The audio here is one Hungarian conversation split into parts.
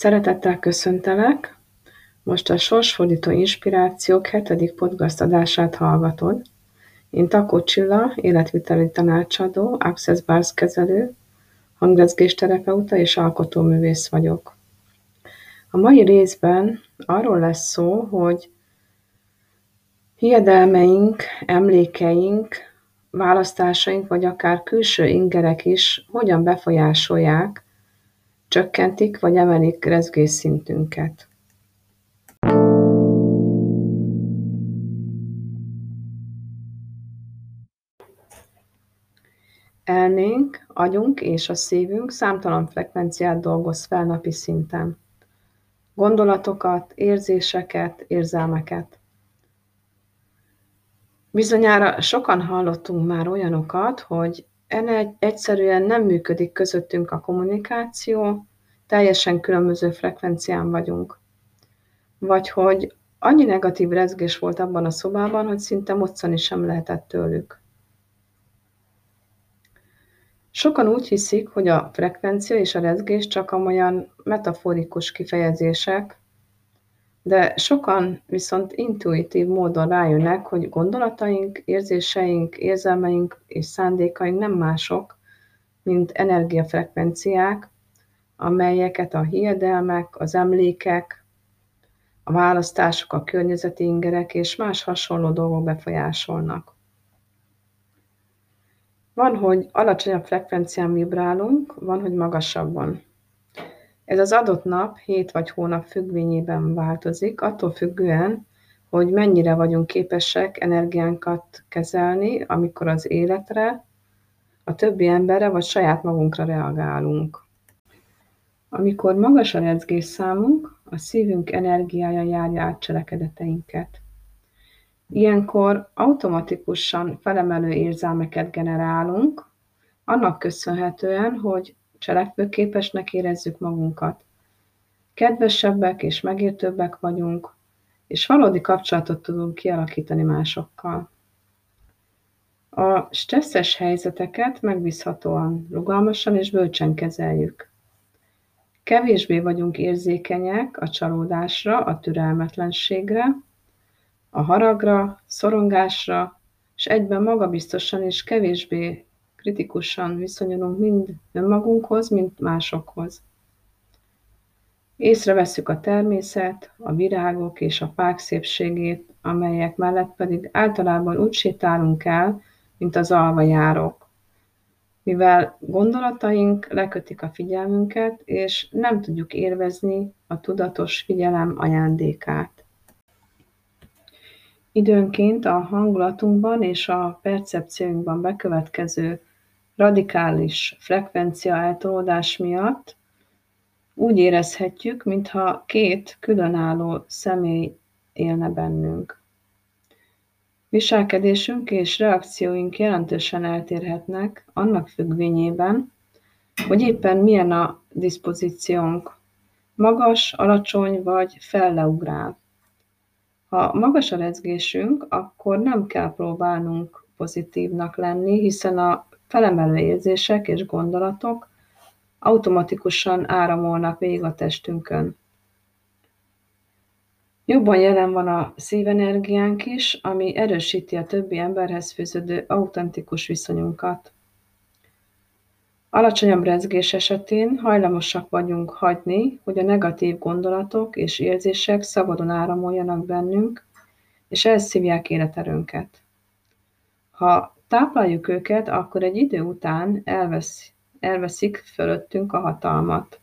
Szeretettel köszöntelek! Most a Sorsfordító Inspirációk hetedik podcast adását hallgatod. Én Takó Csilla, életviteli tanácsadó, Access Bars kezelő, terapeuta és alkotóművész vagyok. A mai részben arról lesz szó, hogy hiedelmeink, emlékeink, választásaink vagy akár külső ingerek is hogyan befolyásolják Csökkentik vagy emelik rezgésszintünket. Elnénk, agyunk és a szívünk számtalan frekvenciát dolgoz fel napi szinten. Gondolatokat, érzéseket, érzelmeket. Bizonyára sokan hallottunk már olyanokat, hogy egyszerűen nem működik közöttünk a kommunikáció, teljesen különböző frekvencián vagyunk. Vagy hogy annyi negatív rezgés volt abban a szobában, hogy szinte moccani sem lehetett tőlük. Sokan úgy hiszik, hogy a frekvencia és a rezgés csak olyan metaforikus kifejezések, de sokan viszont intuitív módon rájönnek, hogy gondolataink, érzéseink, érzelmeink és szándékaink nem mások, mint energiafrekvenciák, amelyeket a hiedelmek, az emlékek, a választások, a környezeti ingerek és más hasonló dolgok befolyásolnak. Van, hogy alacsonyabb frekvencián vibrálunk, van, hogy magasabban. Ez az adott nap, hét vagy hónap függvényében változik, attól függően, hogy mennyire vagyunk képesek energiánkat kezelni, amikor az életre, a többi emberre vagy saját magunkra reagálunk. Amikor magas a számunk, a szívünk energiája járja át cselekedeteinket. Ilyenkor automatikusan felemelő érzelmeket generálunk, annak köszönhetően, hogy cselekvőképesnek érezzük magunkat. Kedvesebbek és megértőbbek vagyunk, és valódi kapcsolatot tudunk kialakítani másokkal. A stresszes helyzeteket megbízhatóan, rugalmasan és bölcsen kezeljük. Kevésbé vagyunk érzékenyek a csalódásra, a türelmetlenségre, a haragra, szorongásra, és egyben magabiztosan és kevésbé kritikusan viszonyulunk mind önmagunkhoz, mint másokhoz. Észreveszük a természet, a virágok és a fák szépségét, amelyek mellett pedig általában úgy sétálunk el, mint az alvajárók mivel gondolataink lekötik a figyelmünket, és nem tudjuk élvezni a tudatos figyelem ajándékát. Időnként a hangulatunkban és a percepcióinkban bekövetkező radikális frekvencia eltolódás miatt úgy érezhetjük, mintha két különálló személy élne bennünk. Viselkedésünk és reakcióink jelentősen eltérhetnek annak függvényében, hogy éppen milyen a diszpozíciónk, magas, alacsony vagy felleugrál. Ha magas a rezgésünk, akkor nem kell próbálnunk pozitívnak lenni, hiszen a felemelő érzések és gondolatok automatikusan áramolnak végig a testünkön. Jobban jelen van a szívenergiánk is, ami erősíti a többi emberhez fűződő autentikus viszonyunkat. Alacsonyabb rezgés esetén hajlamosak vagyunk hagyni, hogy a negatív gondolatok és érzések szabadon áramoljanak bennünk, és elszívják életerőnket. Ha tápláljuk őket, akkor egy idő után elvesz, elveszik fölöttünk a hatalmat.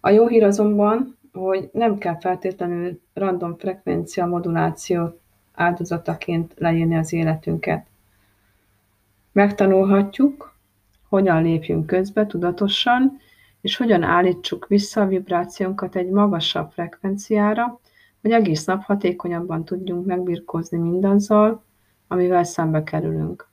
A jó hír azonban, hogy nem kell feltétlenül random frekvencia moduláció áldozataként leírni az életünket. Megtanulhatjuk, hogyan lépjünk közbe tudatosan, és hogyan állítsuk vissza a vibrációnkat egy magasabb frekvenciára, hogy egész nap hatékonyabban tudjunk megbirkózni mindazzal, amivel szembe kerülünk.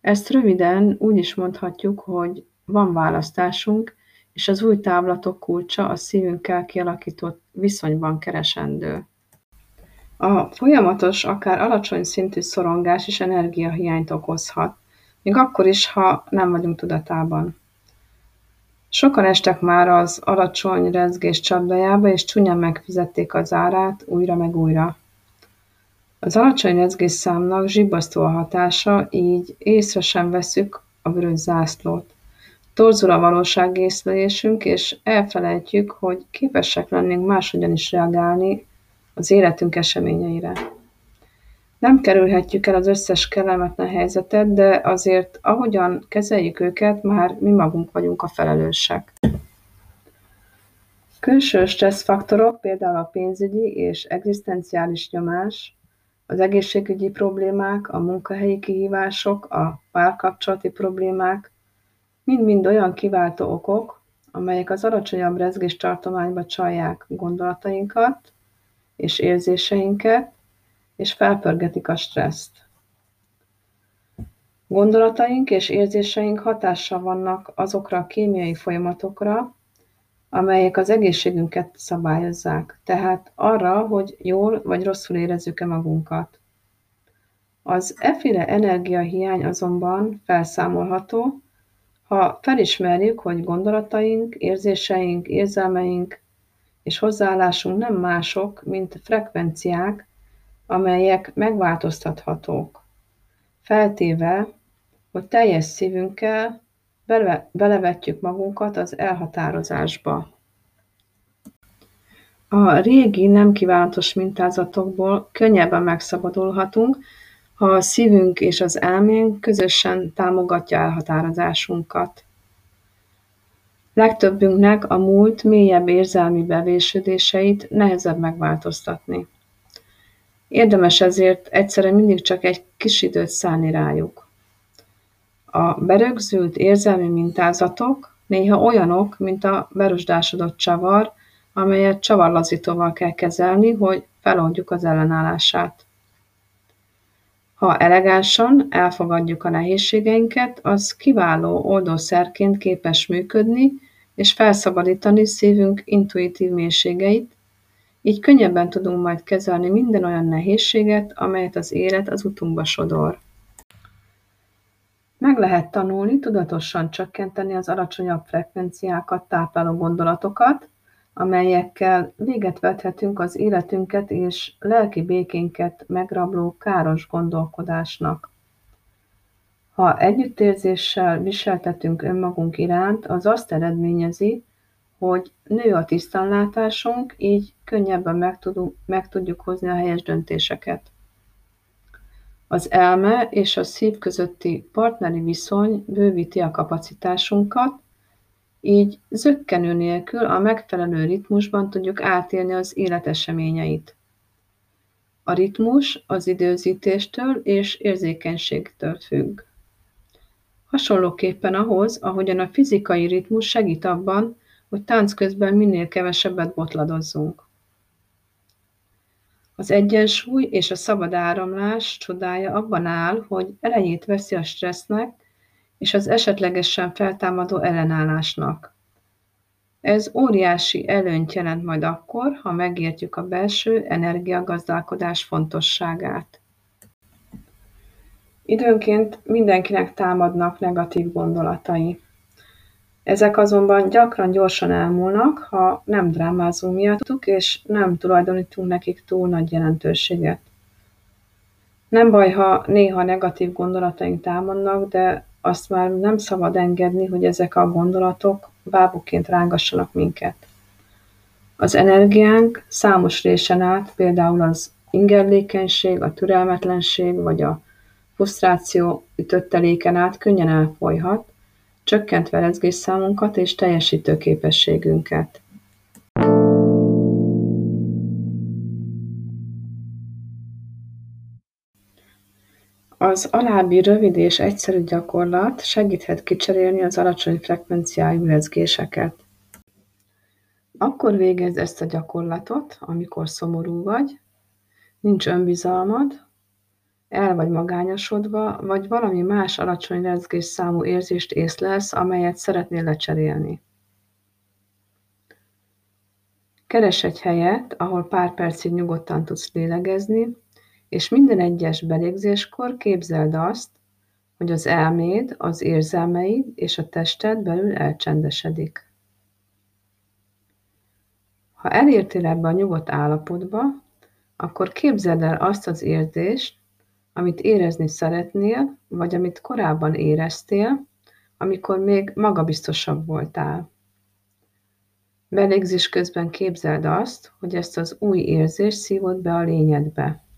Ezt röviden úgy is mondhatjuk, hogy van választásunk, és az új távlatok kulcsa a szívünkkel kialakított viszonyban keresendő. A folyamatos, akár alacsony szintű szorongás és energiahiányt okozhat, még akkor is, ha nem vagyunk tudatában. Sokan estek már az alacsony rezgés csapdájába, és csúnyán megfizették az árát újra meg újra. Az alacsony rezgés számnak zsibbasztó a hatása, így észre sem veszük a vörös zászlót. Torzul a valóságészlelésünk, és elfelejtjük, hogy képesek lennénk máshogyan is reagálni az életünk eseményeire. Nem kerülhetjük el az összes kellemetlen helyzetet, de azért ahogyan kezeljük őket, már mi magunk vagyunk a felelősek. Külső stresszfaktorok, például a pénzügyi és egzisztenciális nyomás, az egészségügyi problémák, a munkahelyi kihívások, a párkapcsolati problémák, mind-mind olyan kiváltó okok, amelyek az alacsonyabb rezgéstartományba csalják gondolatainkat és érzéseinket, és felpörgetik a stresszt. Gondolataink és érzéseink hatással vannak azokra a kémiai folyamatokra, amelyek az egészségünket szabályozzák, tehát arra, hogy jól vagy rosszul érezzük-e magunkat. Az efféle energiahiány azonban felszámolható, ha felismerjük, hogy gondolataink, érzéseink, érzelmeink és hozzáállásunk nem mások, mint frekvenciák, amelyek megváltoztathatók, feltéve, hogy teljes szívünkkel bele, belevetjük magunkat az elhatározásba. A régi, nem kívánatos mintázatokból könnyebben megszabadulhatunk, ha a szívünk és az elménk közösen támogatja elhatározásunkat. Legtöbbünknek a múlt mélyebb érzelmi bevésődéseit nehezebb megváltoztatni. Érdemes ezért egyszerre mindig csak egy kis időt szállni rájuk. A berögzült érzelmi mintázatok néha olyanok, mint a berosdásodott csavar, amelyet csavarlazítóval kell kezelni, hogy feloldjuk az ellenállását. Ha elegánsan elfogadjuk a nehézségeinket, az kiváló oldószerként képes működni és felszabadítani szívünk intuitív mélységeit, így könnyebben tudunk majd kezelni minden olyan nehézséget, amelyet az élet az utunkba sodor. Meg lehet tanulni tudatosan csökkenteni az alacsonyabb frekvenciákat tápláló gondolatokat, amelyekkel véget vethetünk az életünket és lelki békénket megrabló káros gondolkodásnak. Ha együttérzéssel viseltetünk önmagunk iránt, az azt eredményezi, hogy nő a tisztánlátásunk, így könnyebben meg, tudunk, meg tudjuk hozni a helyes döntéseket. Az elme és a szív közötti partneri viszony bővíti a kapacitásunkat, így zökkenő nélkül a megfelelő ritmusban tudjuk átélni az élet eseményeit. A ritmus az időzítéstől és érzékenységtől függ. Hasonlóképpen ahhoz, ahogyan a fizikai ritmus segít abban, hogy tánc közben minél kevesebbet botladozzunk. Az egyensúly és a szabad áramlás csodája abban áll, hogy elejét veszi a stressznek és az esetlegesen feltámadó ellenállásnak. Ez óriási előnyt jelent majd akkor, ha megértjük a belső energiagazdálkodás fontosságát. Időnként mindenkinek támadnak negatív gondolatai. Ezek azonban gyakran gyorsan elmúlnak, ha nem drámázunk miattuk, és nem tulajdonítunk nekik túl nagy jelentőséget. Nem baj, ha néha negatív gondolataink támadnak, de azt már nem szabad engedni, hogy ezek a gondolatok bábuként rángassanak minket. Az energiánk számos résen át, például az ingerlékenység, a türelmetlenség vagy a frusztráció ütötteléken át könnyen elfolyhat, csökkentve rezgésszámunkat és teljesítőképességünket. Az alábbi rövid és egyszerű gyakorlat segíthet kicserélni az alacsony frekvenciájú rezgéseket. Akkor végezd ezt a gyakorlatot, amikor szomorú vagy, nincs önbizalmad, el vagy magányosodva, vagy valami más alacsony rezgésszámú érzést észlelsz, amelyet szeretnél lecserélni. Keres egy helyet, ahol pár percig nyugodtan tudsz lélegezni, és minden egyes belégzéskor képzeld azt, hogy az elméd, az érzelmeid és a tested belül elcsendesedik. Ha elértél ebbe a nyugodt állapotba, akkor képzeld el azt az érzést, amit érezni szeretnél, vagy amit korábban éreztél, amikor még magabiztosabb voltál. Belégzés közben képzeld azt, hogy ezt az új érzést szívod be a lényedbe.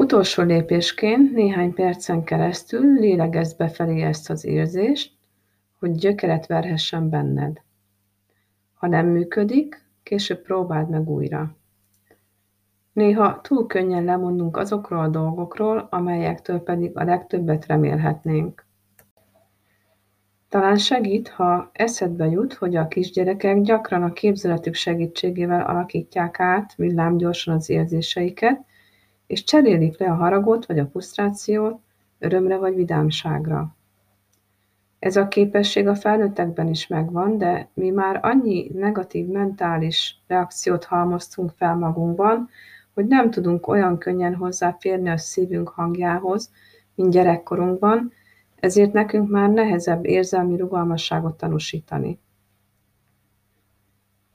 Utolsó lépésként néhány percen keresztül lélegezd befelé ezt az érzést, hogy gyökeret verhessen benned. Ha nem működik, később próbáld meg újra. Néha túl könnyen lemondunk azokról a dolgokról, amelyektől pedig a legtöbbet remélhetnénk. Talán segít, ha eszedbe jut, hogy a kisgyerekek gyakran a képzeletük segítségével alakítják át villámgyorsan az érzéseiket, és cserélik le a haragot vagy a frusztrációt örömre vagy vidámságra. Ez a képesség a felnőttekben is megvan, de mi már annyi negatív mentális reakciót halmoztunk fel magunkban, hogy nem tudunk olyan könnyen hozzáférni a szívünk hangjához, mint gyerekkorunkban, ezért nekünk már nehezebb érzelmi rugalmasságot tanúsítani.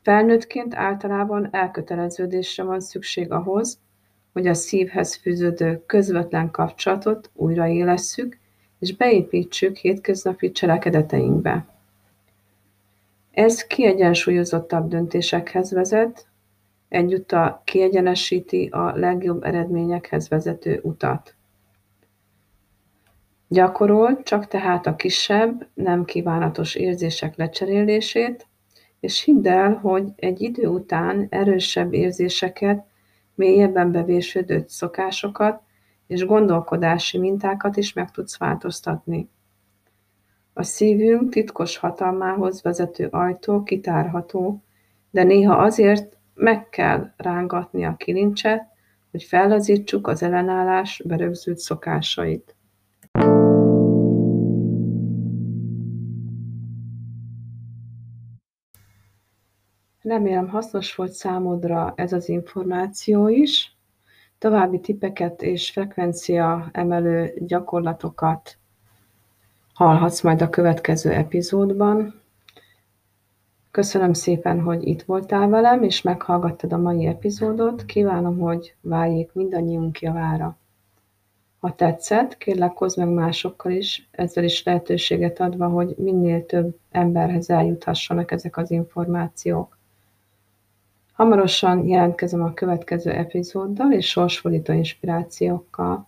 Felnőttként általában elköteleződésre van szükség ahhoz, hogy a szívhez fűződő közvetlen kapcsolatot újraélesszük, és beépítsük hétköznapi cselekedeteinkbe. Ez kiegyensúlyozottabb döntésekhez vezet, egyúttal kiegyenesíti a legjobb eredményekhez vezető utat. Gyakorol csak tehát a kisebb, nem kívánatos érzések lecserélését, és hidd el, hogy egy idő után erősebb érzéseket, mélyebben bevésődött szokásokat és gondolkodási mintákat is meg tudsz változtatni. A szívünk titkos hatalmához vezető ajtó kitárható, de néha azért meg kell rángatni a kilincset, hogy fellazítsuk az ellenállás berögzült szokásait. Remélem hasznos volt számodra ez az információ is. További tippeket és frekvencia emelő gyakorlatokat hallhatsz majd a következő epizódban. Köszönöm szépen, hogy itt voltál velem, és meghallgattad a mai epizódot. Kívánom, hogy váljék mindannyiunk javára. Ha tetszett, kérlek hozd meg másokkal is, ezzel is lehetőséget adva, hogy minél több emberhez eljuthassanak ezek az információk. Hamarosan jelentkezem a következő epizóddal és sorsfordító inspirációkkal.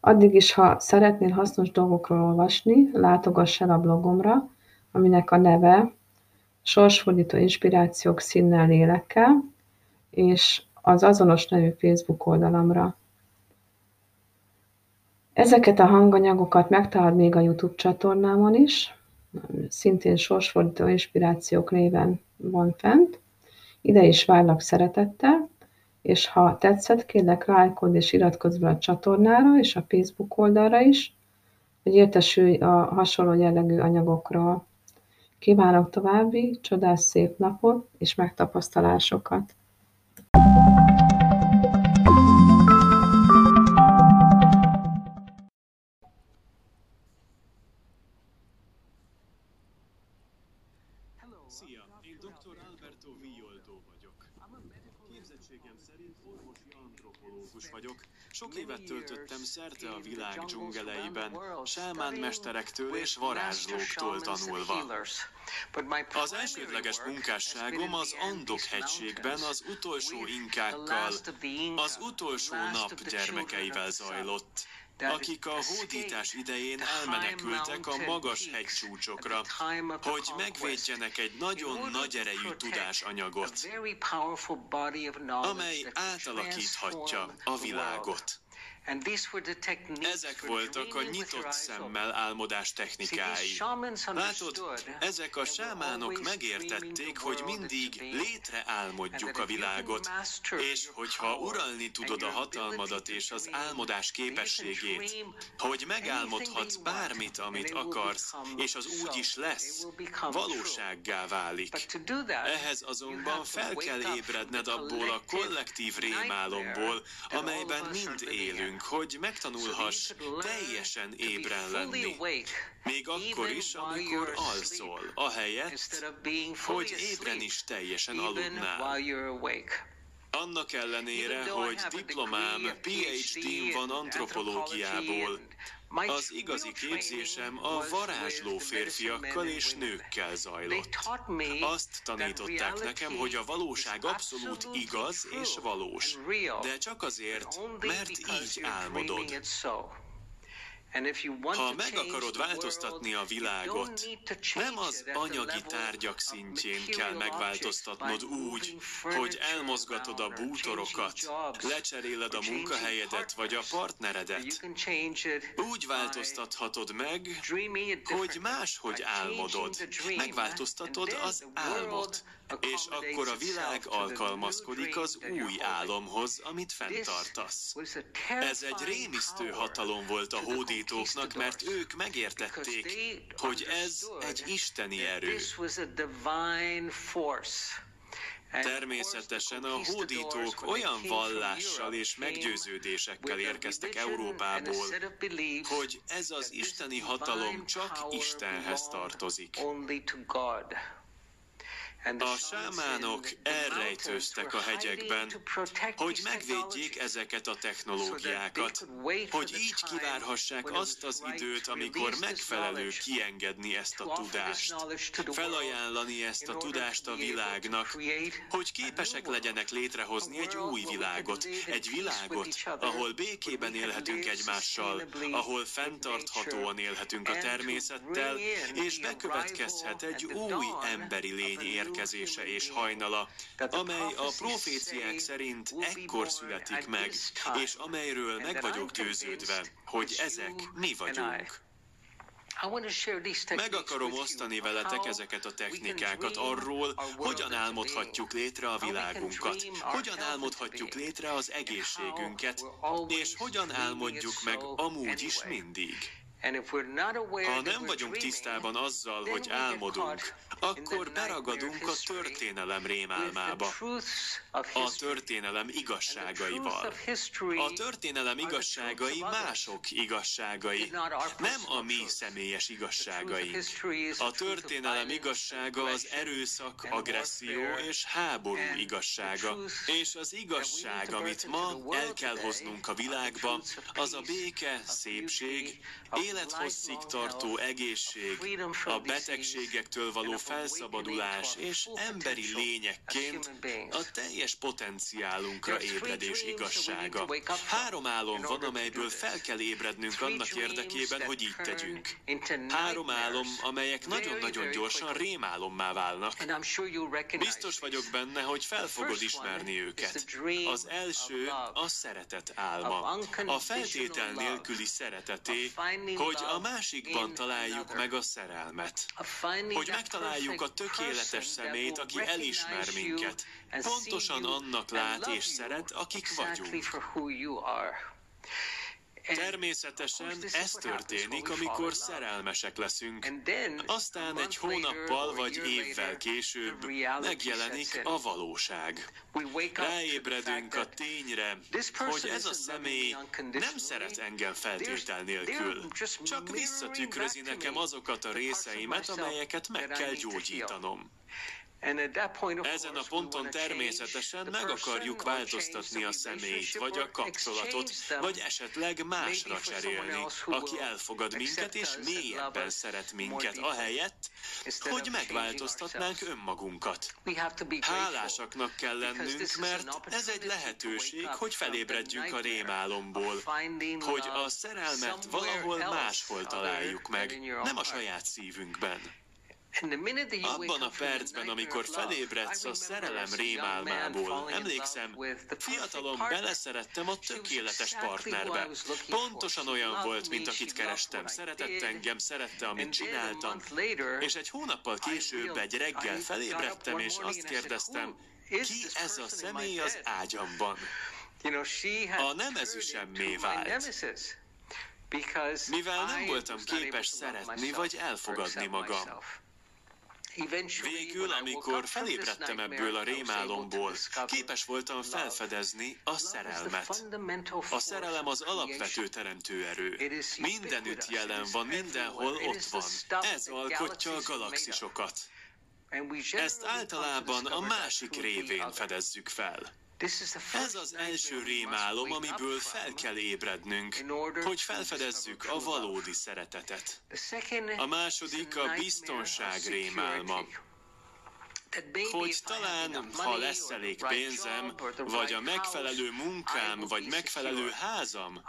Addig is, ha szeretnél hasznos dolgokról olvasni, látogass el a blogomra, aminek a neve Sorsfordító inspirációk színnel lélekkel, és az azonos nevű Facebook oldalamra. Ezeket a hanganyagokat megtalálod még a YouTube csatornámon is, szintén sorsfordító inspirációk néven van fent. Ide is várlak szeretettel, és ha tetszett, kérlek lájkod és iratkozz be a csatornára és a Facebook oldalra is, hogy értesülj a hasonló jellegű anyagokról. Kívánok további csodás szép napot és megtapasztalásokat! Orvosi antropológus vagyok. Sok évet töltöttem szerte a világ dzsungeleiben, sámán mesterektől és varázslóktól tanulva. Az elsődleges munkásságom az Andok hegységben az utolsó inkákkal, az utolsó nap gyermekeivel zajlott akik a hódítás idején elmenekültek a magas hegycsúcsokra, hogy megvédjenek egy nagyon nagy erejű tudásanyagot, amely átalakíthatja a világot. Ezek voltak a nyitott szemmel álmodás technikái. Látod, ezek a sámánok megértették, hogy mindig létre álmodjuk a világot, és hogyha uralni tudod a hatalmadat és az álmodás képességét, hogy megálmodhatsz bármit, amit akarsz, és az úgy is lesz, valósággá válik. Ehhez azonban fel kell ébredned abból a kollektív rémálomból, amelyben mind élünk, bennünk, hogy megtanulhass teljesen ébren lenni. Még akkor is, amikor alszol, ahelyett, hogy ébren is teljesen aludnál. Annak ellenére, hogy diplomám, PhD-m van antropológiából, az igazi képzésem a varázsló férfiakkal és nőkkel zajlott. Azt tanították nekem, hogy a valóság abszolút igaz és valós, de csak azért, mert így álmodod. Ha meg akarod változtatni a világot, nem az anyagi tárgyak szintjén kell megváltoztatnod úgy, hogy elmozgatod a bútorokat, lecseréled a munkahelyedet vagy a partneredet. Úgy változtathatod meg, hogy máshogy álmodod. Megváltoztatod az álmot, és akkor a világ alkalmazkodik az új álomhoz, amit fenntartasz. Ez egy rémisztő hatalom volt a hódítóknak, mert ők megértették, hogy ez egy isteni erő. Természetesen a hódítók olyan vallással és meggyőződésekkel érkeztek Európából, hogy ez az isteni hatalom csak Istenhez tartozik. A sámánok elrejtőztek a hegyekben, hogy megvédjék ezeket a technológiákat, hogy így kivárhassák azt az időt, amikor megfelelő kiengedni ezt a tudást, felajánlani ezt a tudást a világnak, hogy képesek legyenek létrehozni egy új világot, egy világot, ahol békében élhetünk egymással, ahol fenntarthatóan élhetünk a természettel, és bekövetkezhet egy új emberi lény érkezése érkezése és hajnala, amely a proféciák szerint ekkor születik meg, és amelyről meg vagyok győződve, hogy ezek mi vagyunk. Meg akarom osztani veletek ezeket a technikákat arról, hogyan álmodhatjuk létre a világunkat, hogyan álmodhatjuk létre az egészségünket, és hogyan álmodjuk meg amúgy is mindig. Ha nem vagyunk tisztában azzal, hogy álmodunk, akkor beragadunk a történelem rémálmába, a történelem igazságaival. A történelem igazságai mások igazságai, nem a mi személyes igazságaink. A történelem igazsága az erőszak, agresszió és háború igazsága. És az igazság, amit ma el kell hoznunk a világba, az a béke, szépség, élethosszig tartó egészség, a betegségektől való felszabadulás és emberi lényekként a teljes potenciálunkra ébredés igazsága. Három álom van, amelyből fel kell ébrednünk annak érdekében, hogy így tegyünk. Három álom, amelyek nagyon-nagyon gyorsan rémálommá válnak. Biztos vagyok benne, hogy fel fogod ismerni őket. Az első a szeretet álma. A feltétel nélküli szereteté, hogy a másikban találjuk meg a szerelmet. Hogy megtaláljuk a tökéletes szemét, aki elismer minket. Pontosan annak lát és szeret, akik vagyunk. Természetesen ez történik, amikor szerelmesek leszünk. Aztán egy hónappal vagy évvel később megjelenik a valóság. Ráébredünk a tényre, hogy ez a személy nem szeret engem feltétel nélkül, csak visszatükrözi nekem azokat a részeimet, amelyeket meg kell gyógyítanom. Ezen a ponton természetesen meg akarjuk változtatni a személyt, vagy a kapcsolatot, vagy esetleg másra cserélni, aki elfogad minket és mélyebben szeret minket, ahelyett, hogy megváltoztatnánk önmagunkat. Hálásaknak kell lennünk, mert ez egy lehetőség, hogy felébredjünk a rémálomból, hogy a szerelmet valahol máshol találjuk meg, nem a saját szívünkben. Abban a percben, amikor felébredsz a szerelem rémálmából, emlékszem, fiatalon beleszerettem a tökéletes partnerbe. Pontosan olyan volt, mint akit kerestem. Szeretett engem, szerette, amit csináltam. És egy hónappal később egy reggel felébredtem, és azt kérdeztem, ki ez a személy az ágyamban? A nemezüsemmé vált. Mivel nem voltam képes szeretni vagy elfogadni magam. Végül, amikor felébredtem ebből a rémálomból, képes voltam felfedezni a szerelmet. A szerelem az alapvető teremtő erő. Mindenütt jelen van, mindenhol ott van. Ez alkotja a galaxisokat. Ezt általában a másik révén fedezzük fel. Ez az első rémálom, amiből fel kell ébrednünk, hogy felfedezzük a valódi szeretetet. A második a biztonság rémálma hogy talán, ha lesz elég pénzem, vagy a megfelelő munkám, vagy megfelelő házam,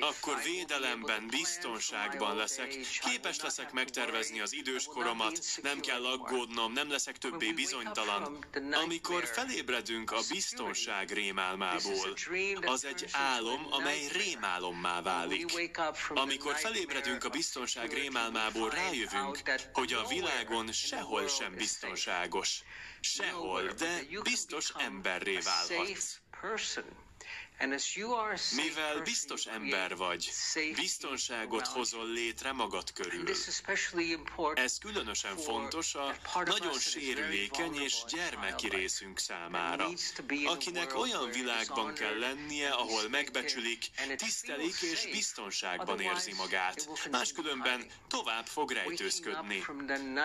akkor védelemben, biztonságban leszek, képes leszek megtervezni az időskoromat, nem kell aggódnom, nem leszek többé bizonytalan. Amikor felébredünk a biztonság rémálmából, az egy álom, amely rémálommá válik. Amikor felébredünk a biztonság rémálmából, rájövünk, hogy a világon sehol sem biztonság világos. Sehol, de biztos emberré válhatsz. Mivel biztos ember vagy, biztonságot hozol létre magad körül. Ez különösen fontos a nagyon sérülékeny és gyermeki részünk számára, akinek olyan világban kell lennie, ahol megbecsülik, tisztelik és biztonságban érzi magát. Máskülönben tovább fog rejtőzködni.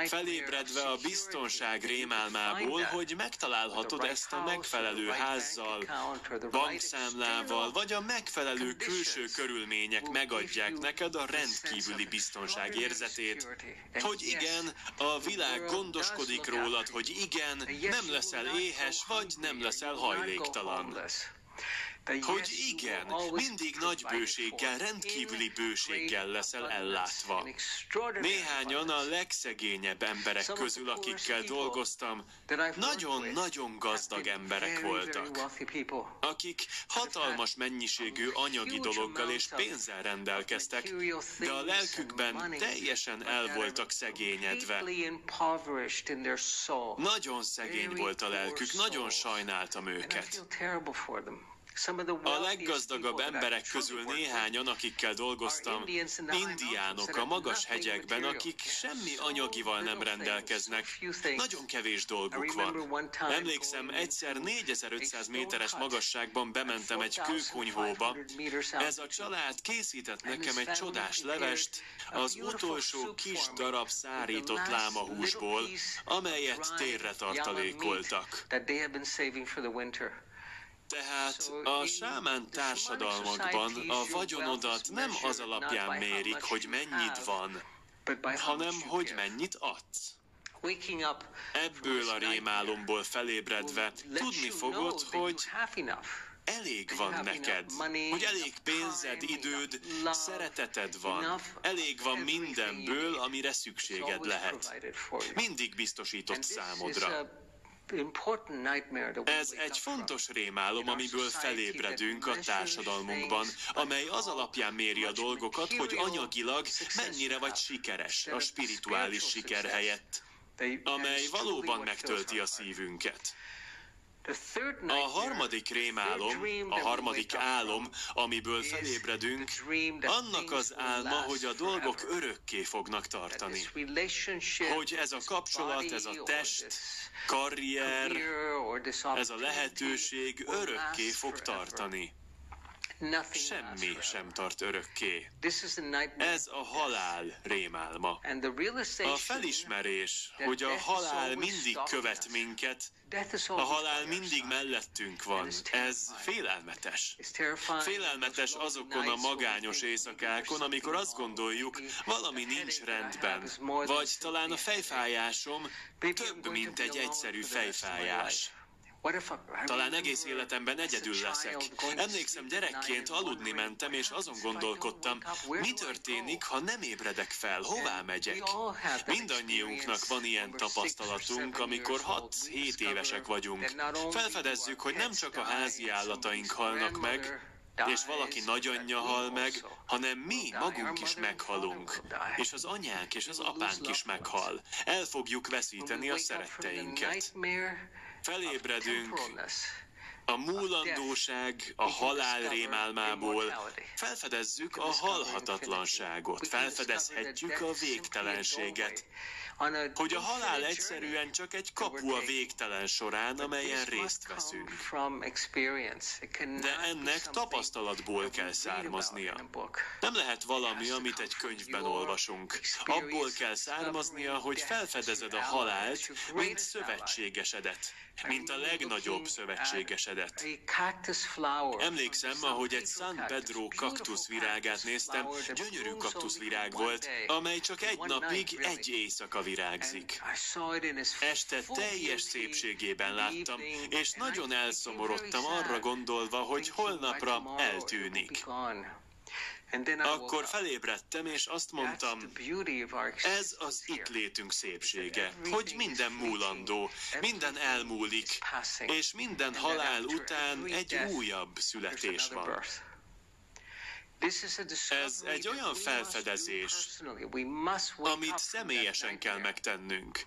Felébredve a biztonság rémálmából, hogy megtalálhatod ezt a megfelelő házzal, bankszámlával, biztonságával, vagy a megfelelő külső körülmények megadják neked a rendkívüli biztonság érzetét, hogy igen, a világ gondoskodik rólad, hogy igen, nem leszel éhes, vagy nem leszel hajléktalan hogy igen, mindig nagy bőséggel, rendkívüli bőséggel leszel ellátva. Néhányan a legszegényebb emberek közül, akikkel dolgoztam, nagyon-nagyon gazdag emberek voltak, akik hatalmas mennyiségű anyagi dologgal és pénzzel rendelkeztek, de a lelkükben teljesen el voltak szegényedve. Nagyon szegény volt a lelkük, nagyon sajnáltam őket. A leggazdagabb emberek közül néhányan, akikkel dolgoztam, indiánok a magas hegyekben, akik semmi anyagival nem rendelkeznek. Nagyon kevés dolguk van. Emlékszem, egyszer 4500 méteres magasságban bementem egy kőkunyhóba. Ez a család készített nekem egy csodás levest az utolsó kis darab szárított lámahúsból, amelyet térre tartalékoltak. Tehát a sámán társadalmakban a vagyonodat nem az alapján mérik, hogy mennyit van, hanem hogy mennyit adsz. Ebből a rémálomból felébredve tudni fogod, hogy elég van neked, hogy elég pénzed, időd, szereteted van, elég van mindenből, amire szükséged lehet. Mindig biztosított számodra. Ez egy fontos rémálom, amiből felébredünk a társadalmunkban, amely az alapján méri a dolgokat, hogy anyagilag mennyire vagy sikeres a spirituális siker helyett, amely valóban megtölti a szívünket. A harmadik rémálom, a harmadik álom, amiből felébredünk, annak az álma, hogy a dolgok örökké fognak tartani. Hogy ez a kapcsolat, ez a test, karrier, ez a lehetőség örökké fog tartani. Semmi sem tart örökké. Ez a halál rémálma. A felismerés, hogy a halál mindig követ minket, a halál mindig mellettünk van. Ez félelmetes. Félelmetes azokon a magányos éjszakákon, amikor azt gondoljuk, valami nincs rendben. Vagy talán a fejfájásom több, mint egy egyszerű fejfájás. Talán egész életemben egyedül leszek. Emlékszem, gyerekként aludni mentem, és azon gondolkodtam, mi történik, ha nem ébredek fel, hová megyek? Mindannyiunknak van ilyen tapasztalatunk, amikor 6-7 évesek vagyunk. Felfedezzük, hogy nem csak a házi állataink halnak meg, és valaki nagyanyja hal meg, hanem mi magunk is meghalunk, és az anyánk és az apánk is meghal. El fogjuk veszíteni a szeretteinket felébredünk. A múlandóság, a halál rémálmából. felfedezzük a halhatatlanságot, felfedezhetjük a végtelenséget, hogy a halál egyszerűen csak egy kapu a végtelen során, amelyen részt veszünk. De ennek tapasztalatból kell származnia. Nem lehet valami, amit egy könyvben olvasunk. Abból kell származnia, hogy felfedezed a halált, mint szövetségesedet, mint a legnagyobb szövetségesedet. Emlékszem, ahogy egy San Pedro kaktuszvirágát néztem, gyönyörű kaktuszvirág volt, amely csak egy napig egy éjszaka virágzik. Este teljes szépségében láttam, és nagyon elszomorodtam arra gondolva, hogy holnapra eltűnik. Akkor felébredtem, és azt mondtam, ez az itt létünk szépsége, hogy minden múlandó, minden elmúlik, és minden halál után egy újabb születés van. Ez egy olyan felfedezés, amit személyesen kell megtennünk.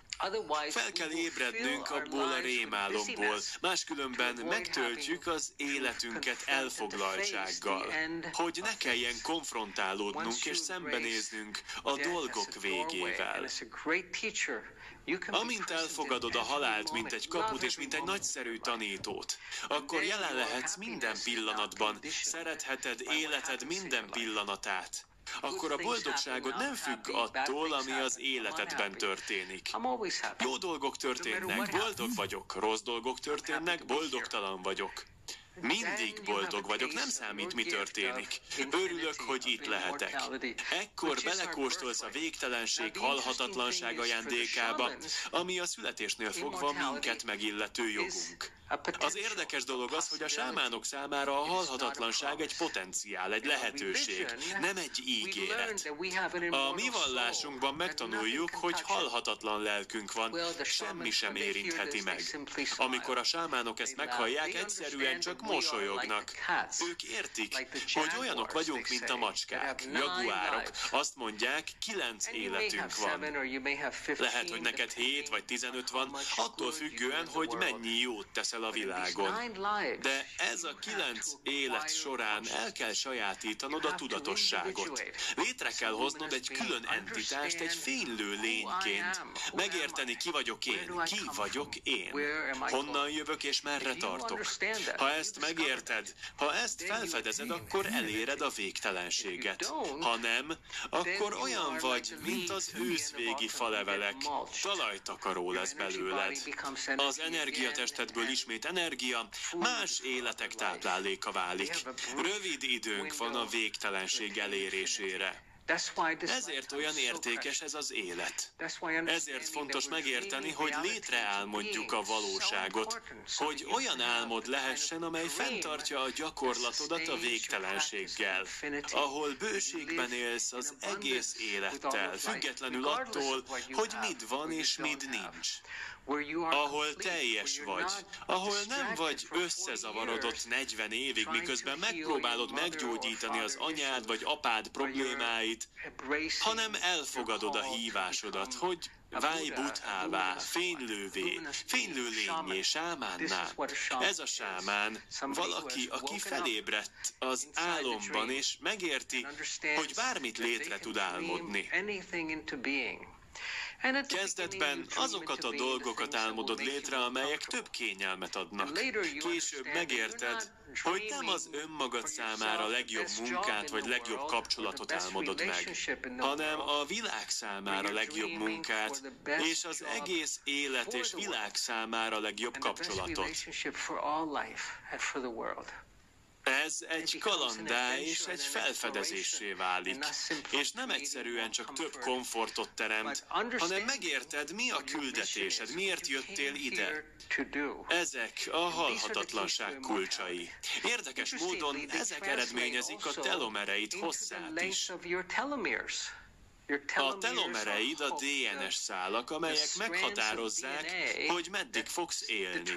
Fel kell ébrednünk abból a rémálomból, máskülönben megtöltjük az életünket elfoglaltsággal, hogy ne kelljen konfrontálódnunk és szembenéznünk a dolgok végével. Amint elfogadod a halált, mint egy kaput és mint egy nagyszerű tanítót, akkor jelen lehetsz minden pillanatban, szeretheted életed minden pillanatát akkor a boldogságod nem függ attól, ami az életedben történik. Jó dolgok történnek, boldog vagyok, rossz dolgok történnek, boldogtalan vagyok. Mindig boldog vagyok, nem számít, mi történik. Örülök, hogy itt lehetek. Ekkor belekóstolsz a végtelenség, halhatatlanság ajándékába, ami a születésnél fogva minket megillető jogunk. Az érdekes dolog az, hogy a sámánok számára a halhatatlanság egy potenciál, egy lehetőség, nem egy ígéret. A mi vallásunkban megtanuljuk, hogy halhatatlan lelkünk van, semmi sem érintheti meg. Amikor a sámánok ezt meghallják, egyszerűen csak mosolyognak. Ők értik, hogy olyanok vagyunk, mint a macskák, jaguárok. Azt mondják, kilenc életünk van. Lehet, hogy neked hét vagy tizenöt van, attól függően, hogy mennyi jót teszel el a világon. De ez a kilenc élet során el kell sajátítanod a tudatosságot. Létre kell hoznod egy külön entitást, egy fénylő lényként. Megérteni, ki vagyok én, ki vagyok én. Honnan jövök és merre tartok. Ha ezt megérted, ha ezt felfedezed, akkor eléred a végtelenséget. Ha nem, akkor olyan vagy, mint az őszvégi falevelek. Talajtakaró lesz belőled. Az energiatestedből ismét energia, más életek tápláléka válik. Rövid időnk van a végtelenség elérésére. Ezért olyan értékes ez az élet. Ezért fontos megérteni, hogy létreálmodjuk a valóságot, hogy olyan álmod lehessen, amely fenntartja a gyakorlatodat a végtelenséggel, ahol bőségben élsz az egész élettel, függetlenül attól, hogy mit van és mit nincs ahol teljes vagy, ahol nem vagy összezavarodott 40 évig, miközben megpróbálod meggyógyítani az anyád vagy apád problémáit, hanem elfogadod a hívásodat, hogy Válj buthává, fénylővé, fénylő lényé, sámánná. Ez a sámán valaki, aki felébredt az álomban, és megérti, hogy bármit létre tud álmodni. Kezdetben azokat a dolgokat álmodod létre, amelyek több kényelmet adnak. Később megérted, hogy nem az önmagad számára legjobb munkát vagy legjobb kapcsolatot álmodod meg, hanem a világ számára legjobb munkát, és az egész élet és világ számára legjobb kapcsolatot. Ez egy kalandá és egy felfedezésé válik, és nem egyszerűen csak több komfortot teremt, hanem megérted, mi a küldetésed, miért jöttél ide. Ezek a halhatatlanság kulcsai. Érdekes módon ezek eredményezik a telomereit hosszát is. A telomereid a DNS szálak, amelyek meghatározzák, hogy meddig fogsz élni.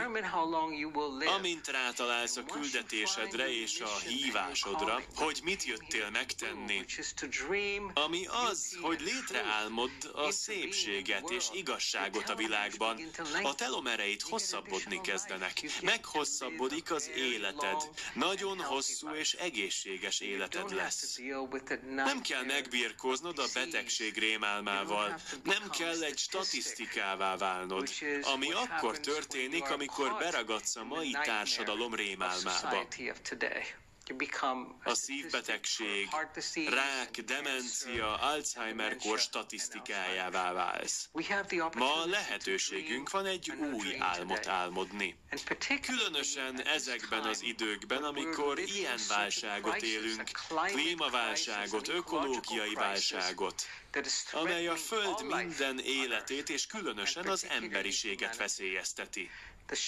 Amint rátalálsz a küldetésedre és a hívásodra, hogy mit jöttél megtenni, ami az, hogy létreálmod a szépséget és igazságot a világban, a telomereid hosszabbodni kezdenek. Meghosszabbodik az életed. Nagyon hosszú és egészséges életed lesz. Nem kell megbírkoznod a betegség rémálmával. Nem kell egy statisztikává válnod, ami akkor történik, amikor beragadsz a mai társadalom rémálmába. A szívbetegség, rák, demencia, Alzheimer-kor statisztikájává válsz. Ma lehetőségünk van egy új álmot álmodni. Különösen ezekben az időkben, amikor ilyen válságot élünk, klímaválságot, ökológiai válságot, amely a Föld minden életét és különösen az emberiséget veszélyezteti.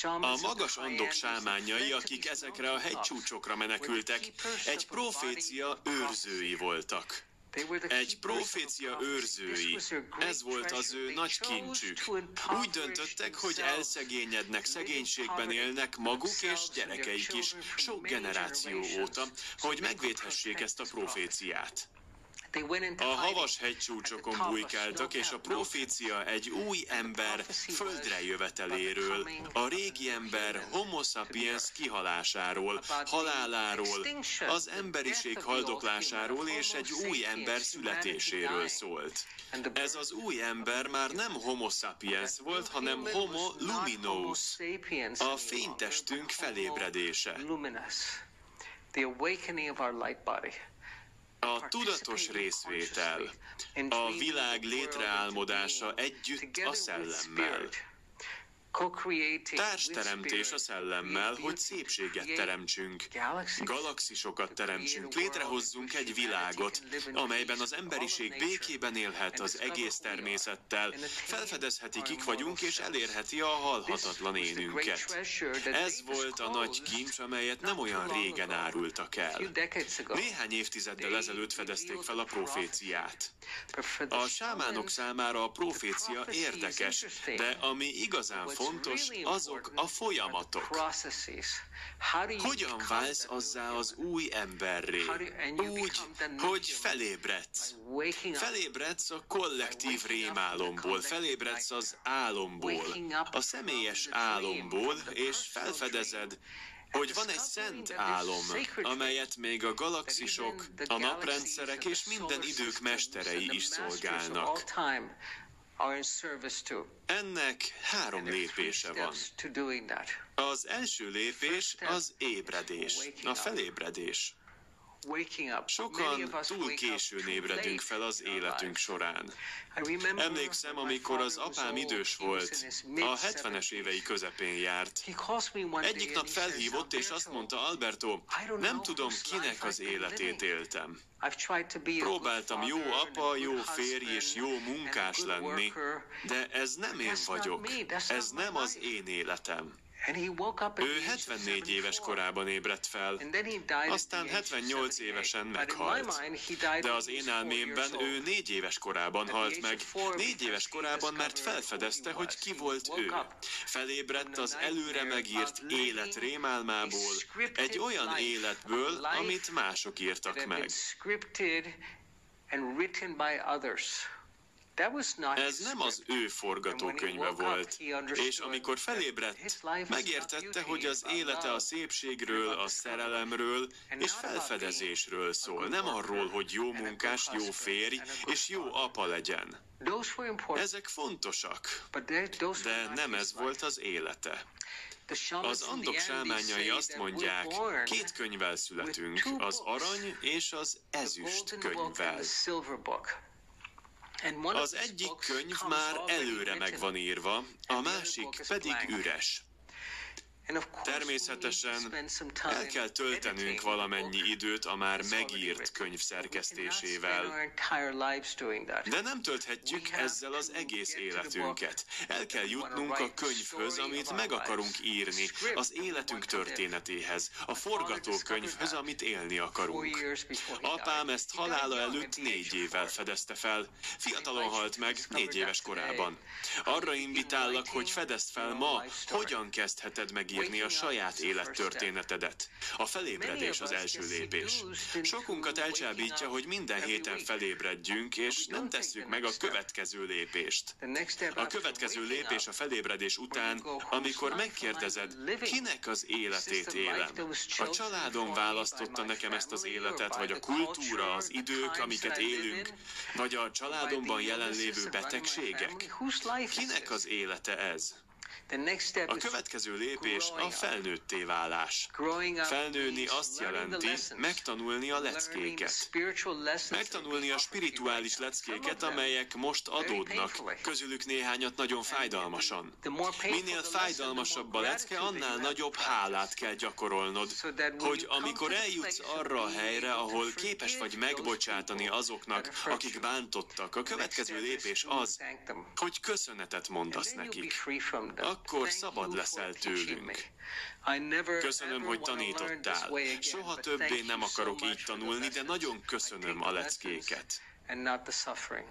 A magas andok sámányai, akik ezekre a hegycsúcsokra menekültek, egy profécia őrzői voltak. Egy profécia őrzői. Ez volt az ő nagy kincsük. Úgy döntöttek, hogy elszegényednek, szegénységben élnek maguk és gyerekeik is, sok generáció óta, hogy megvédhessék ezt a proféciát. A havas hegycsúcsokon bujkáltak, és a profécia egy új ember földre jöveteléről, a régi ember homo sapiens kihalásáról, haláláról, az emberiség haldoklásáról és egy új ember születéséről szólt. Ez az új ember már nem homo sapiens volt, hanem homo luminous, a fénytestünk felébredése. The awakening of our light body. A tudatos részvétel, a világ létreálmodása együtt a szellemmel. Társteremtés a szellemmel, hogy szépséget teremtsünk, galaxisokat teremtsünk, létrehozzunk egy világot, amelyben az emberiség békében élhet az egész természettel, felfedezheti, kik vagyunk, és elérheti a halhatatlan énünket. Ez volt a nagy kincs, amelyet nem olyan régen árultak el. Néhány évtizeddel ezelőtt fedezték fel a proféciát. A sámánok számára a profécia érdekes, de ami igazán fontos, azok a folyamatok. Hogyan válsz azzá az új emberré? Úgy, hogy felébredsz. Felébredsz a kollektív rémálomból, felébredsz az álomból, a személyes álomból, és felfedezed, hogy van egy szent álom, amelyet még a galaxisok, a naprendszerek és minden idők mesterei is szolgálnak. Ennek három lépése van. Az első lépés az ébredés, a felébredés. Sokan túl későn ébredünk fel az életünk során. Emlékszem, amikor az apám idős volt, a 70-es évei közepén járt. Egyik nap felhívott, és azt mondta, Alberto, nem tudom, kinek az életét éltem. Próbáltam jó apa, jó férj és jó munkás lenni, de ez nem én vagyok, ez nem az én életem. Ő 74 éves korában ébredt fel, aztán 78 évesen meghalt. De az én elmémben ő négy éves korában halt meg. Négy éves korában, mert felfedezte, hogy ki volt ő. Felébredt az előre megírt élet rémálmából, egy olyan életből, amit mások írtak meg. Ez nem az ő forgatókönyve volt, és amikor felébredt, megértette, hogy az élete a szépségről, a szerelemről és felfedezésről szól, nem arról, hogy jó munkás, jó férj és jó apa legyen. Ezek fontosak, de nem ez volt az élete. Az andok sámányai azt mondják, két könyvvel születünk, az arany és az ezüst könyvvel. Az egyik könyv már előre meg van írva, a másik pedig üres. Természetesen el kell töltenünk valamennyi időt a már megírt könyv szerkesztésével, de nem tölthetjük ezzel az egész életünket. El kell jutnunk a könyvhöz, amit meg akarunk írni, az életünk történetéhez, a forgatókönyvhöz, amit élni akarunk. Apám ezt halála előtt négy évvel fedezte fel. Fiatalon halt meg, négy éves korában. Arra invitállak, hogy fedezd fel ma, hogyan kezdheted megírni a saját élettörténetedet. A felébredés az első lépés. Sokunkat elcsábítja, hogy minden héten felébredjünk, és nem tesszük meg a következő lépést. A következő lépés a felébredés után, amikor megkérdezed, kinek az életét élem. A családom választotta nekem ezt az életet, vagy a kultúra, az idők, amiket élünk, vagy a családomban jelenlévő betegségek. Kinek az élete ez? A következő lépés a felnőtté válás. Felnőni azt jelenti megtanulni a leckéket. Megtanulni a spirituális leckéket, amelyek most adódnak, közülük néhányat nagyon fájdalmasan. Minél fájdalmasabb a lecke, annál nagyobb hálát kell gyakorolnod, hogy amikor eljutsz arra a helyre, ahol képes vagy megbocsátani azoknak, akik bántottak, a következő lépés az, hogy köszönetet mondasz nekik akkor szabad leszel tőlünk. Köszönöm, hogy tanítottál. Soha többé nem akarok így tanulni, de nagyon köszönöm a leckéket.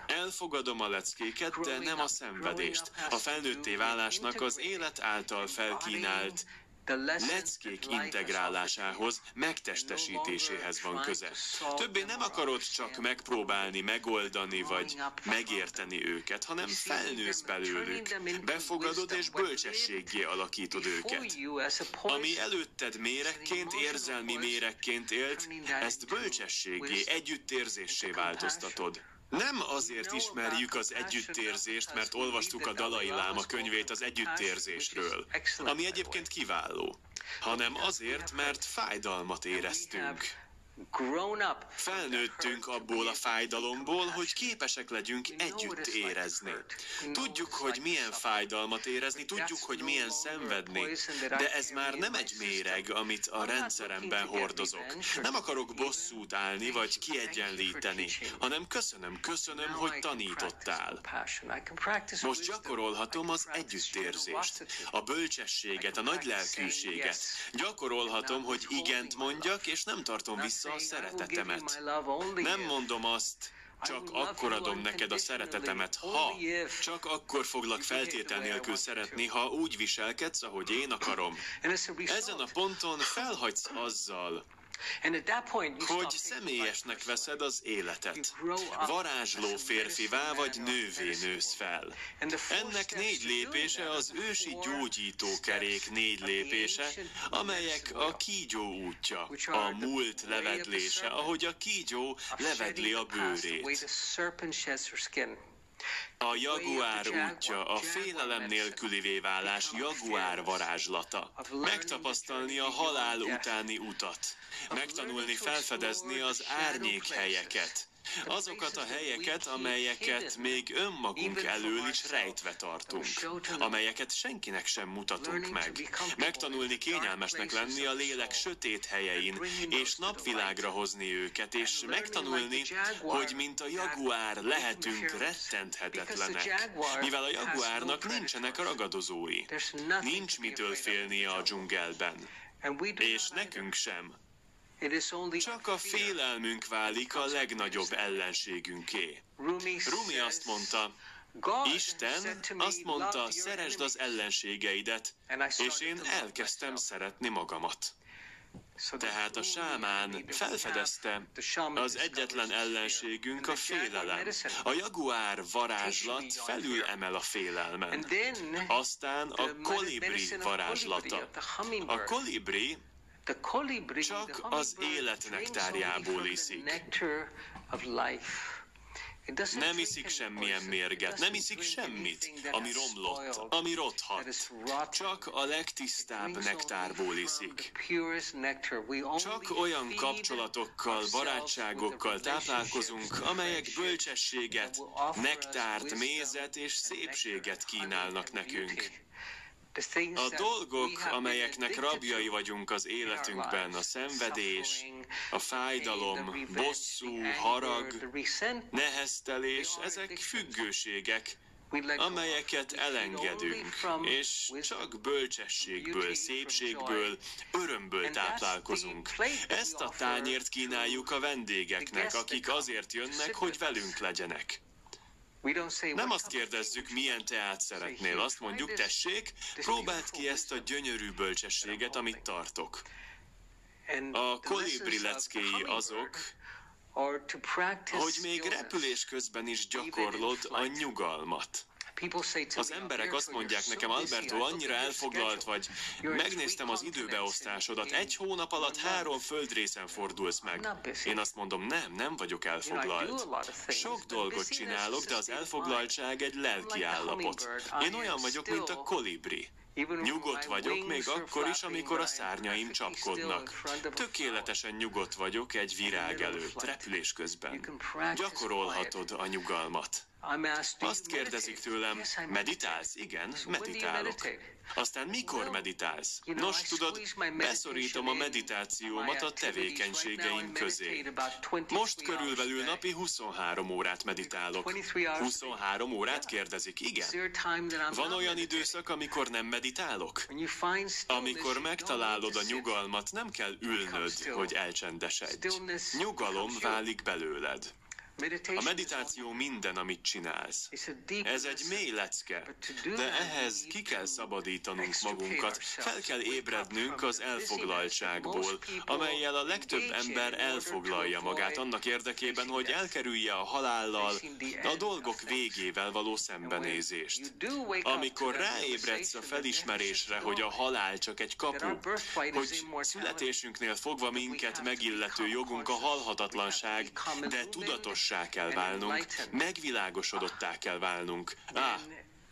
Elfogadom a leckéket, de nem a szenvedést. A felnőtté válásnak az élet által felkínált leckék integrálásához, megtestesítéséhez van köze. Többé nem akarod csak megpróbálni, megoldani vagy megérteni őket, hanem felnősz belőlük, befogadod és bölcsességgé alakítod őket. Ami előtted méregként, érzelmi méregként élt, ezt bölcsességé, együttérzéssé változtatod. Nem azért ismerjük az együttérzést, mert olvastuk a Dalai Láma könyvét az együttérzésről, ami egyébként kiváló, hanem azért, mert fájdalmat éreztünk. Felnőttünk abból a fájdalomból, hogy képesek legyünk együtt érezni. Tudjuk, hogy milyen fájdalmat érezni, tudjuk, hogy milyen szenvedni, de ez már nem egy méreg, amit a rendszeremben hordozok. Nem akarok bosszút állni, vagy kiegyenlíteni, hanem köszönöm, köszönöm, hogy tanítottál. Most gyakorolhatom az együttérzést, a bölcsességet, a nagy lelkűséget. Gyakorolhatom, hogy igent mondjak, és nem tartom vissza vissza a szeretetemet. Nem mondom azt, csak akkor adom neked a szeretetemet, ha, csak akkor foglak feltétel nélkül szeretni, ha úgy viselkedsz, ahogy én akarom. Ezen a ponton felhagysz azzal, hogy személyesnek veszed az életet. Varázsló férfivá vagy nővé nősz fel. Ennek négy lépése az ősi gyógyítókerék négy lépése, amelyek a kígyó útja, a múlt levedlése, ahogy a kígyó levedli a bőrét. A jaguár útja, a félelem nélkülivé válás jaguár varázslata. Megtapasztalni a halál utáni utat. Megtanulni felfedezni az árnyék helyeket Azokat a helyeket, amelyeket még önmagunk elől is rejtve tartunk, amelyeket senkinek sem mutatunk meg. Megtanulni kényelmesnek lenni a lélek sötét helyein, és napvilágra hozni őket, és megtanulni, hogy mint a jaguár lehetünk rettenthetetlenek, mivel a jaguárnak nincsenek ragadozói. Nincs mitől félnie a dzsungelben. És nekünk sem. Csak a félelmünk válik a legnagyobb ellenségünké. Rumi azt mondta, Isten azt mondta, szeresd az ellenségeidet, és én elkezdtem szeretni magamat. Tehát a sámán felfedezte, az egyetlen ellenségünk a félelem. A jaguár varázslat felül emel a félelmen. Aztán a kolibri varázslata. A kolibri csak az élet nektárjából iszik. Nem iszik semmilyen mérget, nem iszik semmit, ami romlott, ami rothat. Csak a legtisztább nektárból iszik. Csak olyan kapcsolatokkal, barátságokkal táplálkozunk, amelyek bölcsességet, nektárt, mézet és szépséget kínálnak nekünk. A dolgok, amelyeknek rabjai vagyunk az életünkben, a szenvedés, a fájdalom, bosszú, harag, neheztelés, ezek függőségek, amelyeket elengedünk, és csak bölcsességből, szépségből, örömből táplálkozunk. Ezt a tányért kínáljuk a vendégeknek, akik azért jönnek, hogy velünk legyenek. Nem azt kérdezzük, milyen teát szeretnél, azt mondjuk, tessék, próbáld ki ezt a gyönyörű bölcsességet, amit tartok. A kolibri leckéi azok, hogy még repülés közben is gyakorlod a nyugalmat. Az emberek azt mondják nekem, Alberto, annyira elfoglalt vagy. Megnéztem az időbeosztásodat. Egy hónap alatt három földrészen fordulsz meg. Én azt mondom, nem, nem vagyok elfoglalt. Sok dolgot csinálok, de az elfoglaltság egy lelki állapot. Én olyan vagyok, mint a kolibri. Nyugodt vagyok, még akkor is, amikor a szárnyaim csapkodnak. Tökéletesen nyugodt vagyok egy virág előtt, repülés közben. Gyakorolhatod a nyugalmat. Azt kérdezik tőlem, meditálsz? Igen, meditálok. Aztán mikor meditálsz? Nos, tudod, beszorítom a meditációmat a tevékenységeim közé. Most körülbelül napi 23 órát meditálok. 23 órát kérdezik, igen. Van olyan időszak, amikor nem meditálok? Amikor megtalálod a nyugalmat, nem kell ülnöd, hogy elcsendesedj. Nyugalom válik belőled. A meditáció minden, amit csinálsz. Ez egy mély lecke, de ehhez ki kell szabadítanunk magunkat, fel kell ébrednünk az elfoglaltságból, amelyel a legtöbb ember elfoglalja magát annak érdekében, hogy elkerülje a halállal, a dolgok végével való szembenézést. Amikor ráébredsz a felismerésre, hogy a halál csak egy kapu, hogy születésünknél fogva minket megillető jogunk a halhatatlanság, de tudatos tudatosá kell válnunk, megvilágosodottá kell válnunk. Á,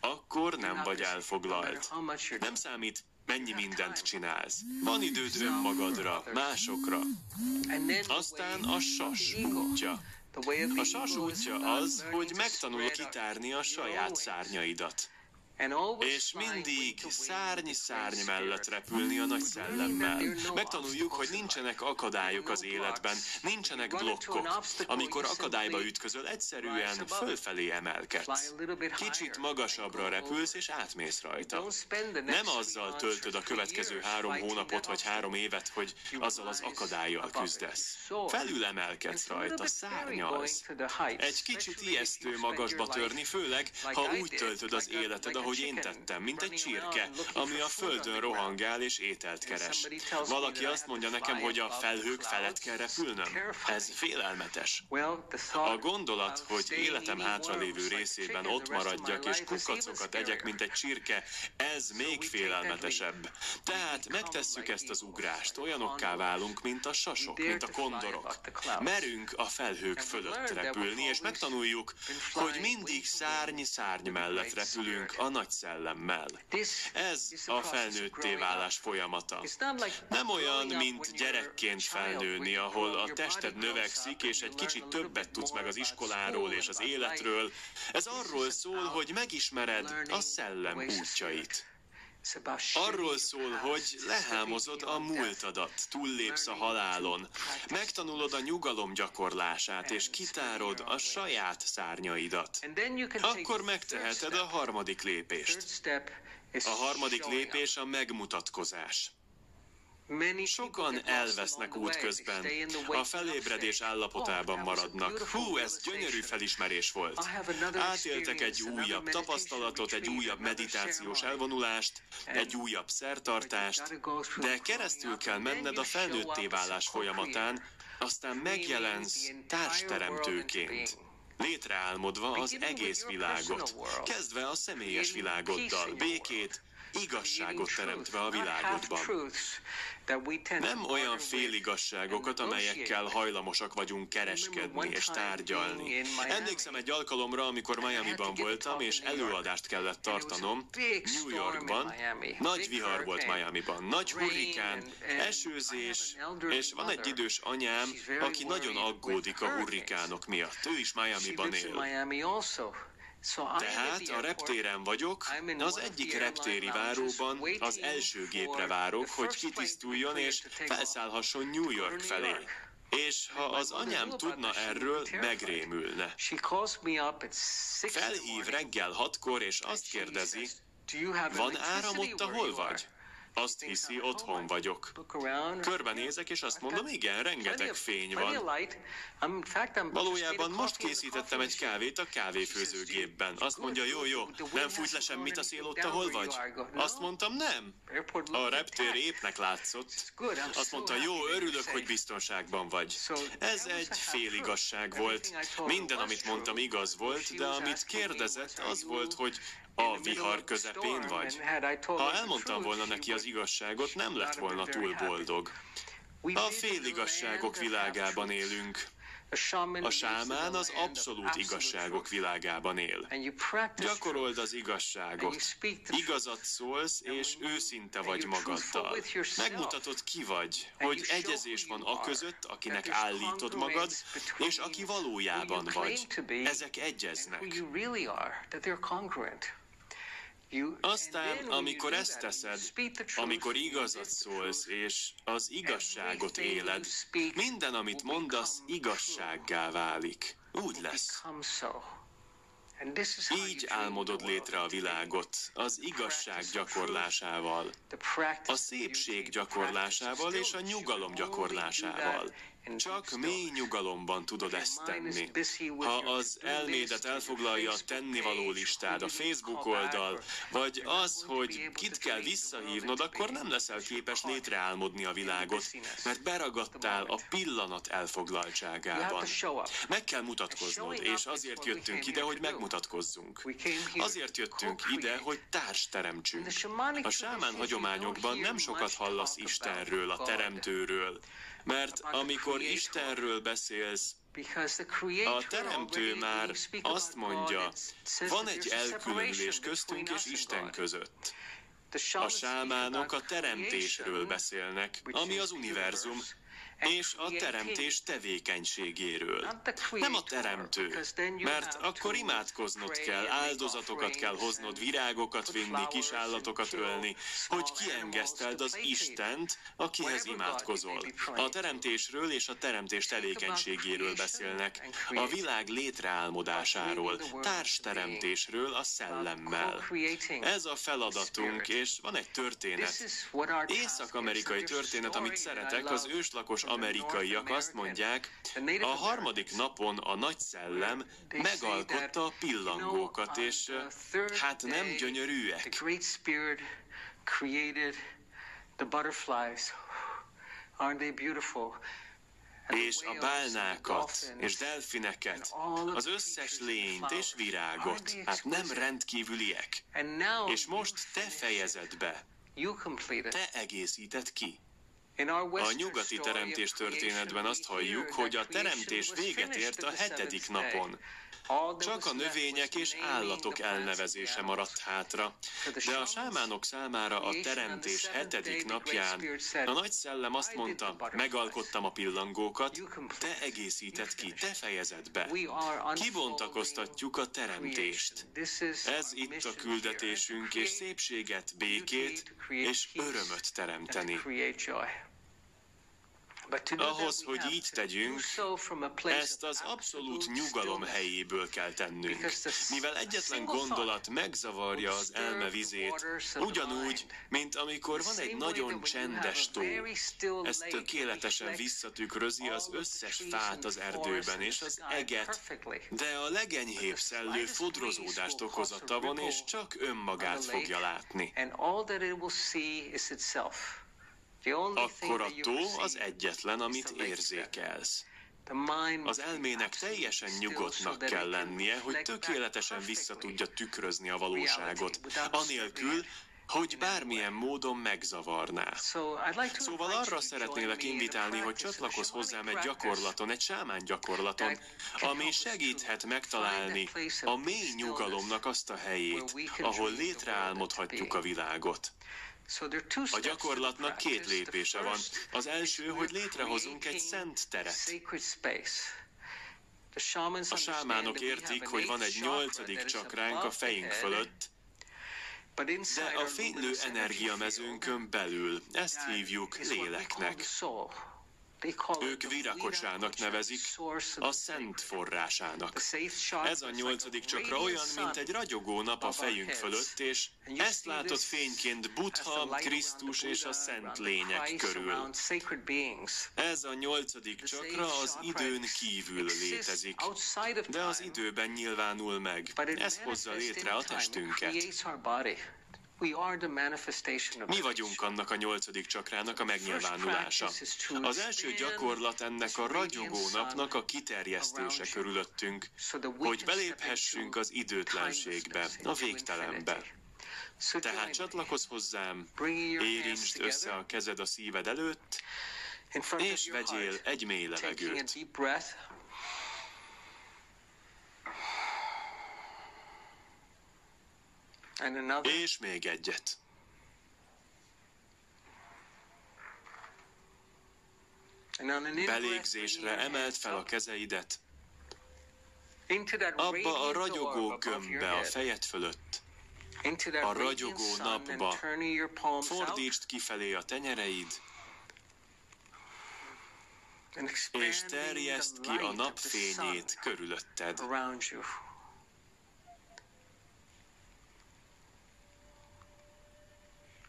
akkor nem vagy elfoglalt. Nem számít, mennyi mindent csinálsz. Van időd önmagadra, másokra. Aztán a sas útja. A sas útja az, hogy megtanulod kitárni a saját szárnyaidat. És mindig szárny-szárny mellett repülni a nagy szellemmel. Megtanuljuk, hogy nincsenek akadályok az életben, nincsenek blokkok. Amikor akadályba ütközöl, egyszerűen fölfelé emelkedsz. Kicsit magasabbra repülsz, és átmész rajta. Nem azzal töltöd a következő három hónapot vagy három évet, hogy azzal az akadályjal küzdesz. Felül emelkedsz rajta, szárnyalsz. Egy kicsit ijesztő magasba törni, főleg, ha úgy töltöd az életed, ahogy én tettem, mint egy csirke, ami a földön rohangál és ételt keres. Valaki azt mondja nekem, hogy a felhők felett kell repülnöm. Ez félelmetes. A gondolat, hogy életem hátralévő részében ott maradjak és kukacokat egyek, mint egy csirke, ez még félelmetesebb. Tehát megtesszük ezt az ugrást, olyanokká válunk, mint a sasok, mint a kondorok. Merünk a felhők fölött repülni, és megtanuljuk, hogy mindig szárny-szárny mellett repülünk a nagy szellemmel. Ez a felnőtté válás folyamata. Nem olyan, mint gyerekként felnőni, ahol a tested növekszik, és egy kicsit többet tudsz meg az iskoláról és az életről. Ez arról szól, hogy megismered a szellem útjait. Arról szól, hogy lehámozod a múltadat, túllépsz a halálon, megtanulod a nyugalom gyakorlását, és kitárod a saját szárnyaidat. Akkor megteheted a harmadik lépést. A harmadik lépés a megmutatkozás. Sokan elvesznek útközben, a felébredés állapotában maradnak. Hú, ez gyönyörű felismerés volt. Átéltek egy újabb tapasztalatot, egy újabb meditációs elvonulást, egy újabb szertartást, de keresztül kell menned a felnőtté válás folyamatán, aztán megjelensz társteremtőként létreálmodva az egész világot, kezdve a személyes világoddal, békét, igazságot teremtve a világodban. Nem olyan féligasságokat, amelyekkel hajlamosak vagyunk kereskedni és tárgyalni. Emlékszem egy alkalomra, amikor Miami-ban voltam, és előadást kellett tartanom New Yorkban. Nagy vihar volt Miami-ban, nagy hurrikán, esőzés, és van egy idős anyám, aki nagyon aggódik a hurrikánok miatt. Ő is Miami-ban él. Tehát a reptéren vagyok, az egyik reptéri váróban az első gépre várok, hogy kitisztuljon és felszállhasson New York felé. És ha az anyám tudna erről, megrémülne. Felhív reggel hatkor, és azt kérdezi, van áram ott, ahol vagy? Azt hiszi, otthon vagyok. Körbenézek, és azt mondom, igen, rengeteg fény van. Valójában most készítettem egy kávét a kávéfőzőgépben. Azt mondja, jó, jó, nem fújt le semmit a szél ott, ahol vagy? Azt mondtam, nem. A reptér épnek látszott. Azt mondta, jó, örülök, hogy biztonságban vagy. Ez egy féligasság volt. Minden, amit mondtam, igaz volt, de amit kérdezett, az volt, hogy a vihar közepén vagy? Ha elmondtam volna neki az igazságot, nem lett volna túl boldog. A féligasságok világában élünk. A sámán az abszolút igazságok világában él. Gyakorold az igazságot. Igazat szólsz, és őszinte vagy magaddal. Megmutatod ki vagy, hogy egyezés van a között, akinek állítod magad, és aki valójában vagy. Ezek egyeznek. Aztán, amikor ezt teszed, amikor igazat szólsz, és az igazságot éled, minden, amit mondasz, igazsággá válik. Úgy lesz. Így álmodod létre a világot, az igazság gyakorlásával, a szépség gyakorlásával és a nyugalom gyakorlásával. Csak mély nyugalomban tudod ezt tenni. Ha az elmédet elfoglalja a tennivaló listád, a Facebook oldal, vagy az, hogy kit kell visszahívnod, akkor nem leszel képes létreálmodni a világot, mert beragadtál a pillanat elfoglaltságában. Meg kell mutatkoznod, és azért jöttünk ide, hogy megmutatkozzunk. Azért jöttünk ide, hogy társ teremtsünk. A sámán hagyományokban nem sokat hallasz Istenről, a Teremtőről, mert amikor Istenről beszélsz, a Teremtő már azt mondja, van egy elkülönülés köztünk és Isten között. A sámánok a teremtésről beszélnek, ami az univerzum, és a teremtés tevékenységéről. Nem a teremtő, mert akkor imádkoznod kell, áldozatokat kell hoznod, virágokat vinni, kisállatokat ölni, hogy kiengeszteld az Istent, akihez imádkozol. A teremtésről és a teremtés tevékenységéről beszélnek, a világ létreálmodásáról, társteremtésről a szellemmel. Ez a feladatunk, és van egy történet. Észak-amerikai történet, amit szeretek, az őslakos amerikaiak azt mondják, a harmadik napon a nagy szellem megalkotta a pillangókat, és hát nem gyönyörűek. és a bálnákat, és delfineket, az összes lényt és virágot. Hát nem rendkívüliek. És most te fejezed be. Te egészíted ki. A nyugati teremtés történetben azt halljuk, hogy a teremtés véget ért a hetedik napon. Csak a növények és állatok elnevezése maradt hátra, de a sámánok számára a teremtés hetedik napján. a nagy szellem azt mondta, megalkottam a pillangókat, te egészített ki, te fejezed be. Kibontakoztatjuk a teremtést. Ez itt a küldetésünk, és szépséget, békét és örömöt teremteni. Ahhoz, hogy így tegyünk, ezt az abszolút nyugalom helyéből kell tennünk. Mivel egyetlen gondolat megzavarja az elme vizét, ugyanúgy, mint amikor van egy nagyon csendes tó. Ez tökéletesen visszatükrözi az összes fát az erdőben és az eget, de a legenyhébb szellő fodrozódást okoz a tavon, és csak önmagát fogja látni. Akkor a tó az egyetlen, amit érzékelsz. Az elmének teljesen nyugodtnak kell lennie, hogy tökéletesen vissza tudja tükrözni a valóságot, anélkül, hogy bármilyen módon megzavarná. Szóval arra szeretnélek invitálni, hogy csatlakozz hozzám egy gyakorlaton, egy sámán gyakorlaton, ami segíthet megtalálni a mély nyugalomnak azt a helyét, ahol létreálmodhatjuk a világot. A gyakorlatnak két lépése van. Az első, hogy létrehozunk egy szent teret. A sámánok értik, hogy van egy nyolcadik csakránk a fejünk fölött, de a fénylő energiamezőnkön belül ezt hívjuk léleknek. Ők virakocsának nevezik, a szent forrásának. Ez a nyolcadik csakra olyan, mint egy ragyogó nap a fejünk fölött, és ezt látod fényként Buddha, Krisztus és a szent lények körül. Ez a nyolcadik csakra az időn kívül létezik, de az időben nyilvánul meg. Ez hozza létre a testünket. Mi vagyunk annak a nyolcadik csakrának a megnyilvánulása. Az első gyakorlat ennek a ragyogó napnak a kiterjesztése körülöttünk, hogy beléphessünk az időtlenségbe, a végtelenbe. Tehát csatlakozz hozzám, érintsd össze a kezed a szíved előtt, és vegyél egy mély levegőt. És még egyet. Belégzésre emelt fel a kezeidet, abba a ragyogó gömbbe a fejed fölött, a ragyogó napba, fordítsd kifelé a tenyereid, és terjeszt ki a napfényét körülötted.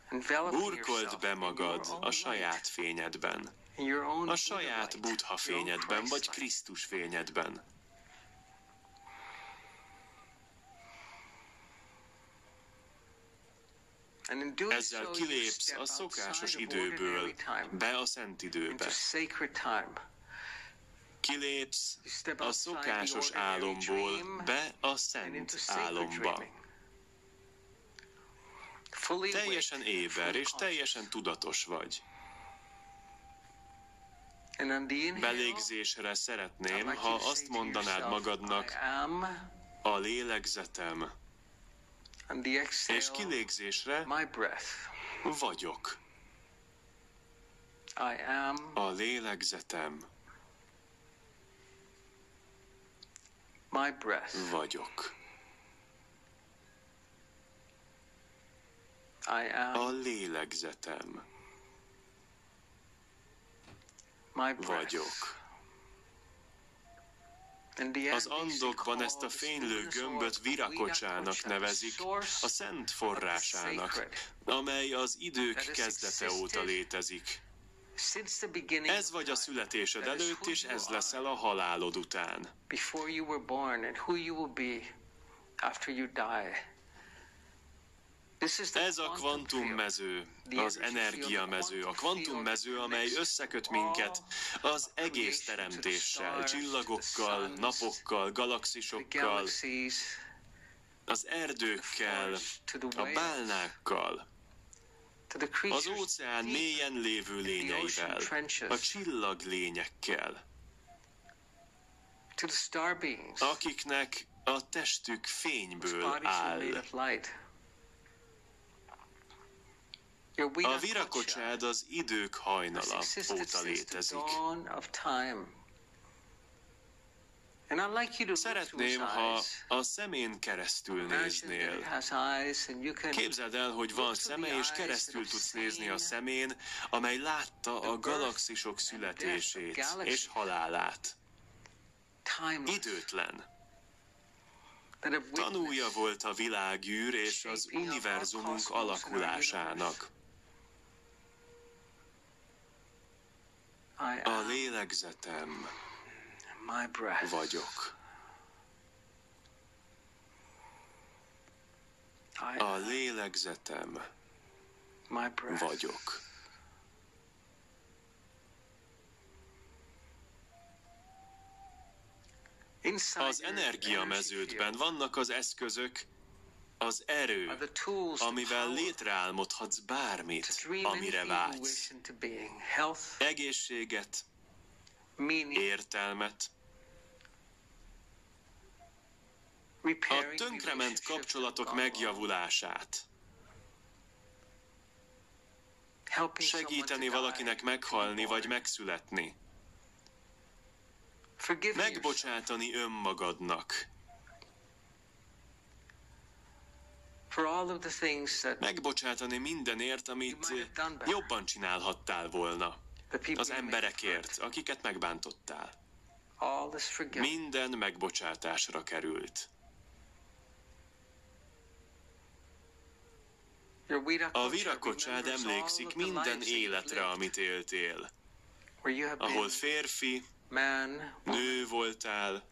Burkold be magad a saját fényedben, a saját Buddha fényedben, vagy Krisztus fényedben. Ezzel kilépsz a szokásos időből, be a szent időbe. Kilépsz a szokásos álomból, be a szent álomba. Teljesen éber és teljesen tudatos vagy. Belégzésre szeretném, ha azt mondanád magadnak, a lélegzetem, és kilégzésre vagyok. A lélegzetem. Vagyok. A lélegzetem. Vagyok. Az andokban ezt a fénylő gömböt virakocsának nevezik, a szent forrásának, amely az idők kezdete óta létezik. Ez vagy a születésed előtt, és ez leszel a halálod után. Ez a kvantummező, az energiamező, a kvantummező, amely összeköt minket az egész teremtéssel, csillagokkal, napokkal, galaxisokkal, az erdőkkel, a bálnákkal, az óceán mélyen lévő lényeivel, a csillaglényekkel, akiknek a testük fényből áll. A virakocsád az idők hajnala óta létezik. Szeretném, ha a szemén keresztül néznél. Képzeld el, hogy van szeme, és keresztül tudsz nézni a szemén, amely látta a galaxisok születését és halálát. Időtlen. Tanúja volt a világűr és az univerzumunk alakulásának. A lélegzetem vagyok. A lélegzetem vagyok. Az energiameződben vannak az eszközök, az erő, amivel létreálmodhatsz bármit, amire vágysz. Egészséget, értelmet, a tönkrement kapcsolatok megjavulását, segíteni valakinek meghalni vagy megszületni. Megbocsátani önmagadnak. For all of the things that Megbocsátani mindenért, amit jobban csinálhattál volna. Az emberekért, akiket megbántottál. Minden megbocsátásra került. A virakocsád emlékszik minden életre, amit éltél. Ahol férfi, nő voltál,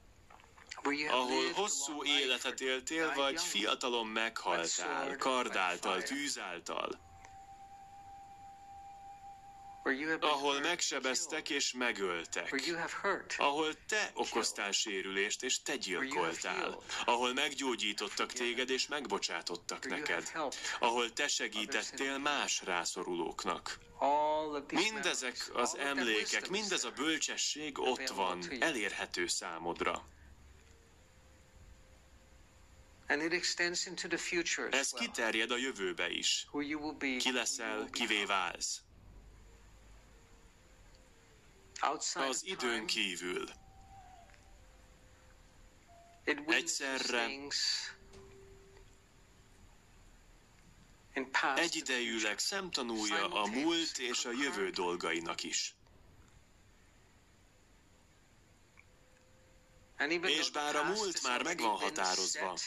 ahol hosszú életet éltél, vagy fiatalon meghaltál, kardáltal, tűzáltal, ahol megsebeztek és megöltek, ahol te okoztál sérülést és te gyilkoltál, ahol meggyógyítottak téged és megbocsátottak neked, ahol te segítettél más rászorulóknak. Mindezek az emlékek, mindez a bölcsesség ott van, elérhető számodra. And it extends into the future as Ez kiterjed a jövőbe is. Ki leszel, kivé válsz. Az időn kívül. Egyszerre Egyidejűleg future. szemtanúja a múlt és a jövő dolgainak is. És bár a múlt már meg van határozva,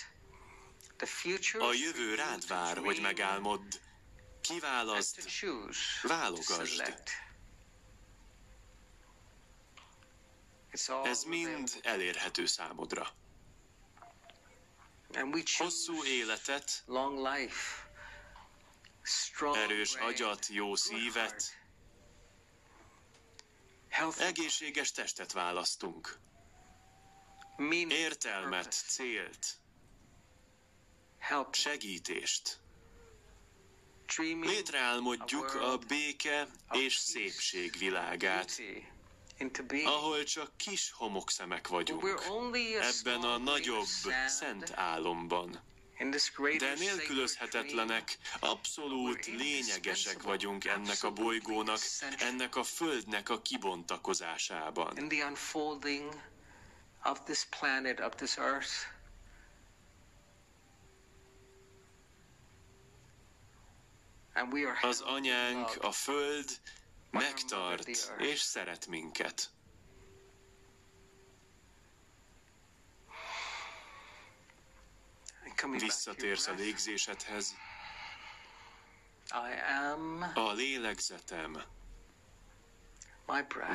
A jövő rád vár, hogy megálmodd. to válogasd. ez mind elérhető számodra. Hosszú életet, erős agyat, jó szívet, egészséges testet választunk. Értelmet, célt, help, segítést. Létreálmodjuk a béke és szépség világát, ahol csak kis homokszemek vagyunk. Ebben a nagyobb, szent álomban. De nélkülözhetetlenek, abszolút lényegesek vagyunk ennek a bolygónak, ennek a földnek a kibontakozásában. Az anyánk, a föld megtart és szeret minket. Visszatérsz a légzésedhez, a lélegzetem.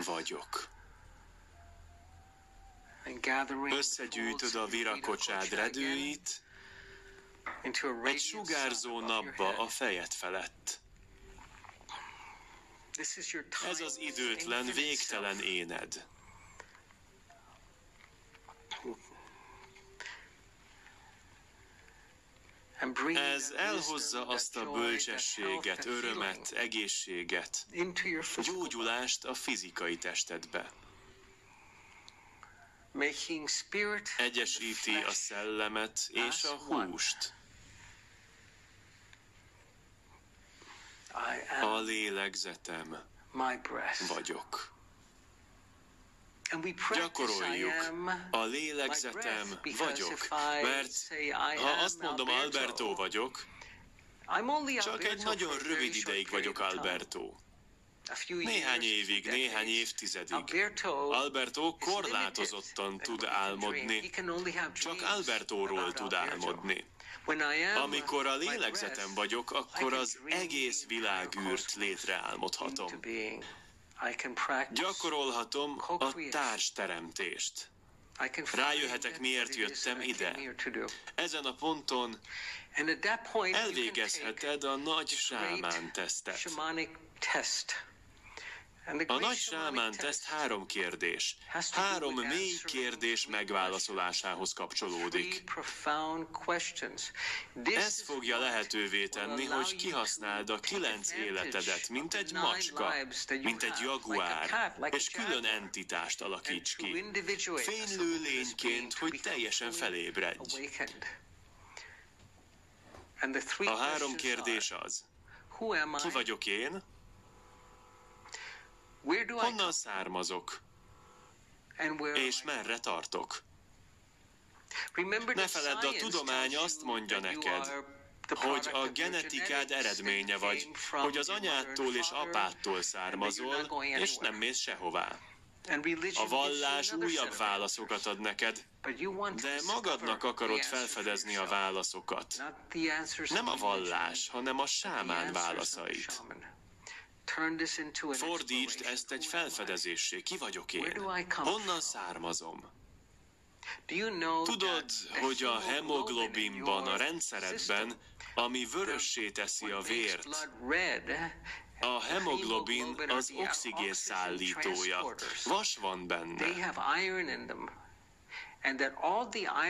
Vagyok. Összegyűjtöd a virakocsád redőit egy sugárzó napba a fejed felett. Ez az időtlen, végtelen éned. Ez elhozza azt a bölcsességet, örömet, egészséget, gyógyulást a fizikai testedbe. Egyesíti a szellemet és a húst. I A lélegzetem my breath. vagyok. And we practice I Gyakoroljuk. am A lélegzetem breath, vagyok, mert ha azt mondom Alberto vagyok, csak egy nagyon rövid ideig vagyok. Alberto. Néhány évig, néhány évtizedig. Alberto korlátozottan tud álmodni, csak Albertóról tud álmodni. Amikor a lélegzetem vagyok, akkor az egész világűrt létreálmodhatom. Gyakorolhatom a társteremtést. Rájöhetek, miért jöttem ide. Ezen a ponton elvégezheted a nagy sámán tesztet. shamanic test. And the A nagy sámán teszt három kérdés. Három mély kérdés megválaszolásához kapcsolódik. Ez fogja lehetővé tenni, hogy kihasználd a kilenc életedet, mint egy macska, mint egy jaguár, és külön entitást alakíts ki. Fénylő lényként, hogy teljesen felébredj. A három kérdés az, ki vagyok én, honnan származok, és merre tartok. Ne feledd, a tudomány azt mondja neked, hogy a genetikád eredménye vagy, hogy az anyádtól és apádtól származol, és nem mész sehová. A vallás újabb válaszokat ad neked, de magadnak akarod felfedezni a válaszokat. Nem a vallás, hanem a sámán válaszait. Fordítsd ezt egy felfedezéssé. Ki vagyok én? Honnan származom? Tudod, hogy a hemoglobinban, a rendszeredben, ami vörössé teszi a vért, a hemoglobin az oxigén szállítója. Vas van benne.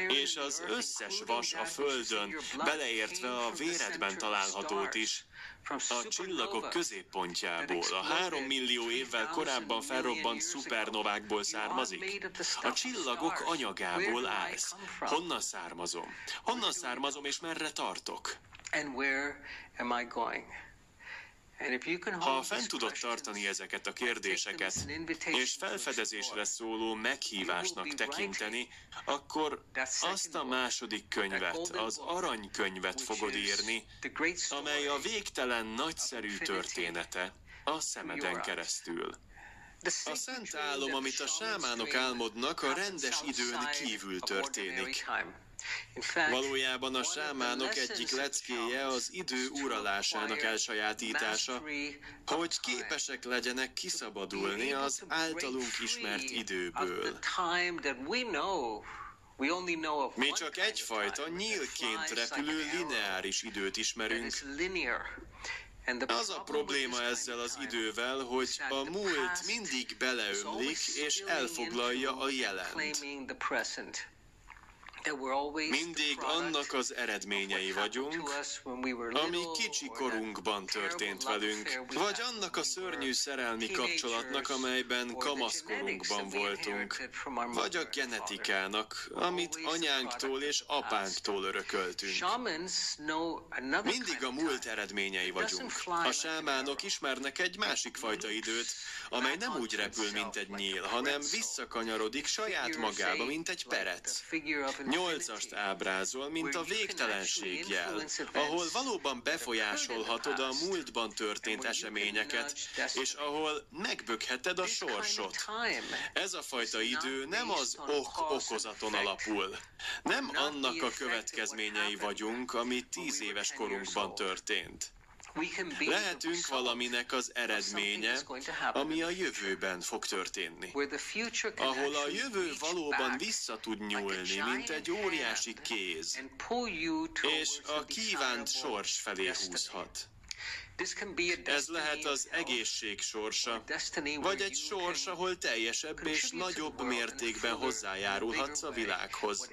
És az összes vas a Földön, beleértve a véredben találhatót is, a csillagok középpontjából, a három millió évvel korábban felrobbant szupernovákból származik. A csillagok anyagából állsz. Honnan származom? Honnan származom és merre tartok? And where am I going? Ha fent tudod tartani ezeket a kérdéseket, és felfedezésre szóló meghívásnak tekinteni, akkor azt a második könyvet, az aranykönyvet fogod írni, amely a végtelen nagyszerű története a szemeden keresztül. A szent álom, amit a sámánok álmodnak, a rendes időn kívül történik. Valójában a sámánok egyik leckéje az idő uralásának elsajátítása, hogy képesek legyenek kiszabadulni az általunk ismert időből. Mi csak egyfajta nyílként repülő lineáris időt ismerünk. Az a probléma ezzel az idővel, hogy a múlt mindig beleömlik és elfoglalja a jelent. Mindig annak az eredményei vagyunk, ami kicsi korunkban történt velünk, vagy annak a szörnyű szerelmi kapcsolatnak, amelyben kamaszkorunkban voltunk, vagy a genetikának, amit anyánktól és apánktól örököltünk. Mindig a múlt eredményei vagyunk. A sámánok ismernek egy másik fajta időt, amely nem úgy repül, mint egy nyíl, hanem visszakanyarodik saját magába, mint egy perec nyolcast ábrázol, mint a végtelenség jel, ahol valóban befolyásolhatod a múltban történt eseményeket, és ahol megbökheted a sorsot. Ez a fajta idő nem az ok-okozaton alapul. Nem annak a következményei vagyunk, ami tíz éves korunkban történt. Lehetünk valaminek az eredménye, ami a jövőben fog történni. Ahol a jövő valóban vissza tud nyúlni, mint egy óriási kéz, és a kívánt sors felé húzhat. Ez lehet az egészség sorsa, vagy egy sors, ahol teljesebb és nagyobb mértékben hozzájárulhatsz a világhoz.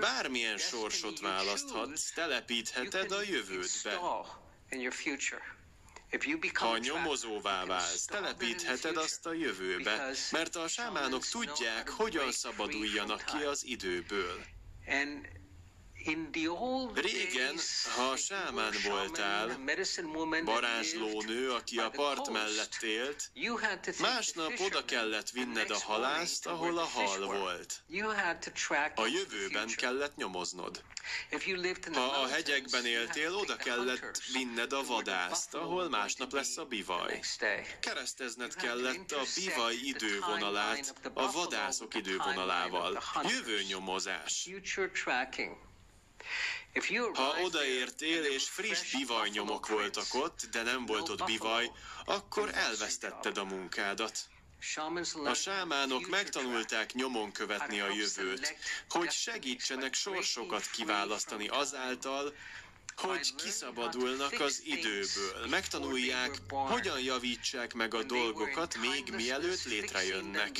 Bármilyen sorsot választhatsz, telepítheted a jövődbe. Ha nyomozóvá válsz, telepítheted azt a jövőbe, mert a sámánok tudják, hogyan szabaduljanak ki az időből. Régen, ha sámán voltál, varázslónő, aki a part mellett élt, másnap oda kellett vinned a halászt, ahol a hal volt. A jövőben kellett nyomoznod. Ha a hegyekben éltél, oda kellett vinned a vadászt, ahol másnap lesz a bivaj. Keresztezned kellett a bivaj idővonalát a vadászok idővonalával. Jövőnyomozás. Ha odaértél és friss bivajnyomok voltak ott, de nem volt ott bivaj, akkor elvesztetted a munkádat. A sámánok megtanulták nyomon követni a jövőt, hogy segítsenek sorsokat kiválasztani azáltal, hogy kiszabadulnak az időből, megtanulják, hogyan javítsák meg a dolgokat, még mielőtt létrejönnek.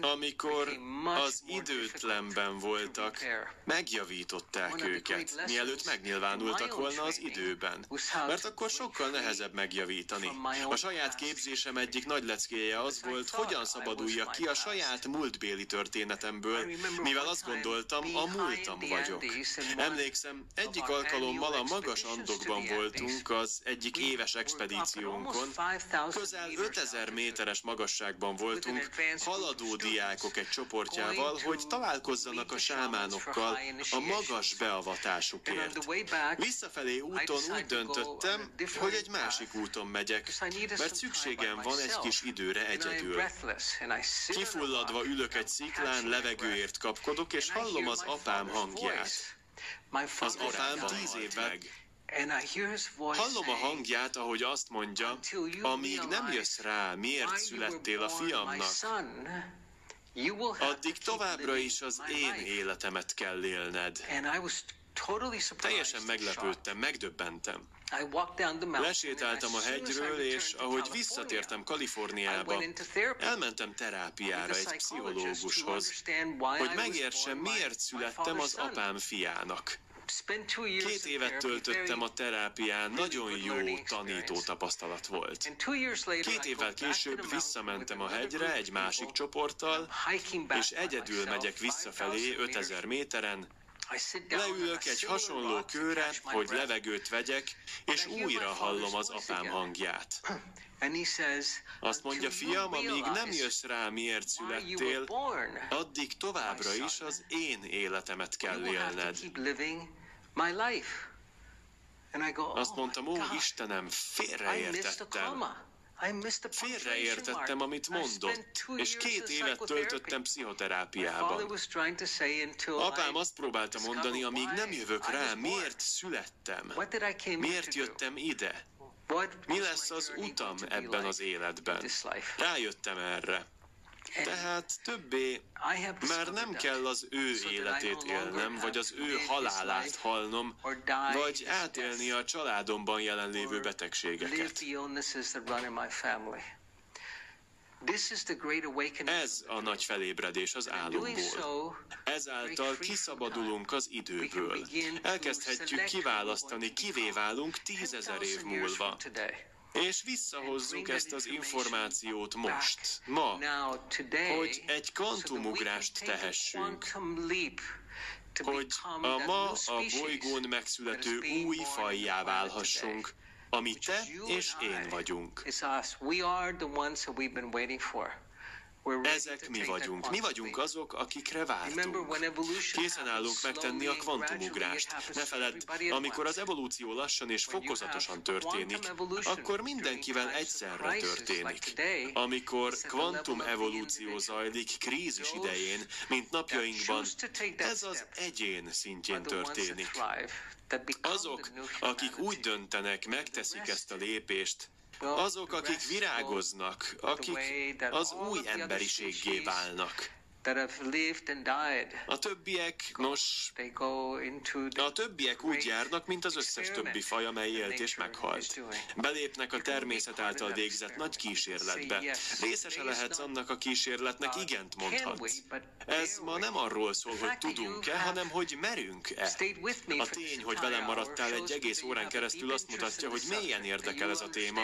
Amikor az időtlenben voltak, megjavították őket, mielőtt megnyilvánultak volna az időben. Mert akkor sokkal nehezebb megjavítani. A saját képzésem egyik nagy leckéje az volt, hogyan szabaduljak ki a saját múltbéli történetemből, mivel azt gondoltam, a múltam vagyok. Emlékszem, egyik alkalommal a magas Andokban voltunk az egyik éves expedíciónkon. Közel 5000 méteres magasságban voltunk, haladó diákok egy csoportjával, hogy találkozzanak a sámánokkal a magas beavatásukért. Visszafelé úton úgy döntöttem, hogy egy másik úton megyek, mert szükségem van egy kis időre egyedül. Kifulladva ülök egy sziklán, levegőért kapkodok, és hallom az apám hangját. Az apám tíz év meg. Hallom a hangját, ahogy azt mondja, amíg nem jössz rá, miért születtél a fiamnak, addig továbbra is az én életemet kell élned. Teljesen meglepődtem, megdöbbentem. Lesétáltam a hegyről, és ahogy visszatértem Kaliforniába, elmentem terápiára egy pszichológushoz, hogy megértsem, miért születtem az apám fiának. Két évet töltöttem a terápián, nagyon jó tanító tapasztalat volt. Két évvel később visszamentem a hegyre egy másik csoporttal, és egyedül megyek visszafelé 5000 méteren, Leülök egy hasonló kőre, hogy levegőt vegyek, és újra hallom az apám hangját. Azt mondja, fiam, amíg nem jössz rá, miért születtél, addig továbbra is az én életemet kell élned. Azt mondtam, ó Istenem, félreértettem. Félreértettem, amit mondott, és két évet töltöttem pszichoterápiában. Apám azt próbálta mondani, amíg nem jövök rá, miért születtem, miért jöttem ide, mi lesz az utam ebben az életben. Rájöttem erre. Tehát többé már nem kell az ő életét élnem, vagy az ő halálát halnom, vagy átélni a családomban jelenlévő betegségeket. Ez a nagy felébredés az álomból. Ezáltal kiszabadulunk az időből. Elkezdhetjük kiválasztani, kivé válunk tízezer év múlva. És visszahozzuk ezt az információt most, ma, hogy egy kvantumugrást tehessünk, hogy a ma a bolygón megszülető új fajjá válhassunk, ami te és én vagyunk. Ezek mi vagyunk. Mi vagyunk azok, akikre vártunk. Készen állunk megtenni a kvantumugrást. Ne feledd, amikor az evolúció lassan és fokozatosan történik, akkor mindenkivel egyszerre történik. Amikor kvantum evolúció zajlik krízis idején, mint napjainkban, ez az egyén szintjén történik. Azok, akik úgy döntenek, megteszik ezt a lépést, azok, akik virágoznak, akik az új emberiséggé válnak. A többiek, nos, a többiek úgy járnak, mint az összes többi faj, amely élt és meghalt. Belépnek a természet által végzett nagy kísérletbe. Részese lehetsz annak a kísérletnek, igent mondhatsz. Ez ma nem arról szól, hogy tudunk-e, hanem hogy merünk-e. A tény, hogy velem maradtál egy egész órán keresztül azt mutatja, hogy mélyen érdekel ez a téma,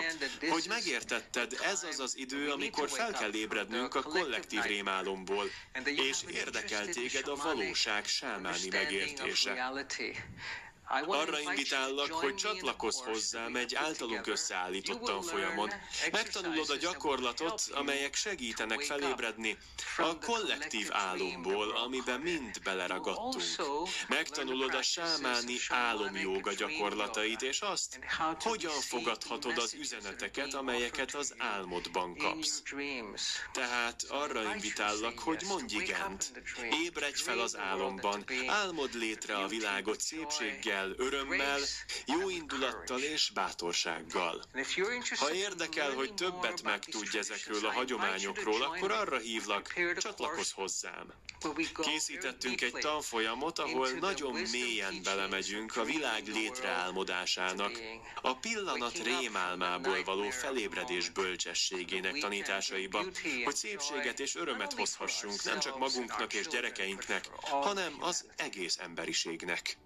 hogy megértetted, ez az az idő, amikor fel kell ébrednünk a kollektív rémálomból, és érdekel téged a valóság sámáni megértése. Arra invitálok, hogy csatlakozz hozzám egy általunk összeállított tanfolyamon. Megtanulod a gyakorlatot, amelyek segítenek felébredni a kollektív álomból, amiben mind beleragadtunk. Megtanulod a sámáni álomjóga gyakorlatait, és azt, hogyan fogadhatod az üzeneteket, amelyeket az álmodban kapsz. Tehát arra invitállak, hogy mondj igent. Ébredj fel az álomban, álmod létre a világot szépséggel, örömmel, örömmel, jó indulattal és bátorsággal. Ha érdekel, hogy többet megtudj ezekről a hagyományokról, akkor arra hívlak, csatlakozz hozzám. Készítettünk egy tanfolyamot, ahol nagyon mélyen belemegyünk a világ létreálmodásának, a pillanat rémálmából való felébredés bölcsességének tanításaiba, hogy szépséget és örömet hozhassunk nem csak magunknak és gyerekeinknek, hanem az egész emberiségnek.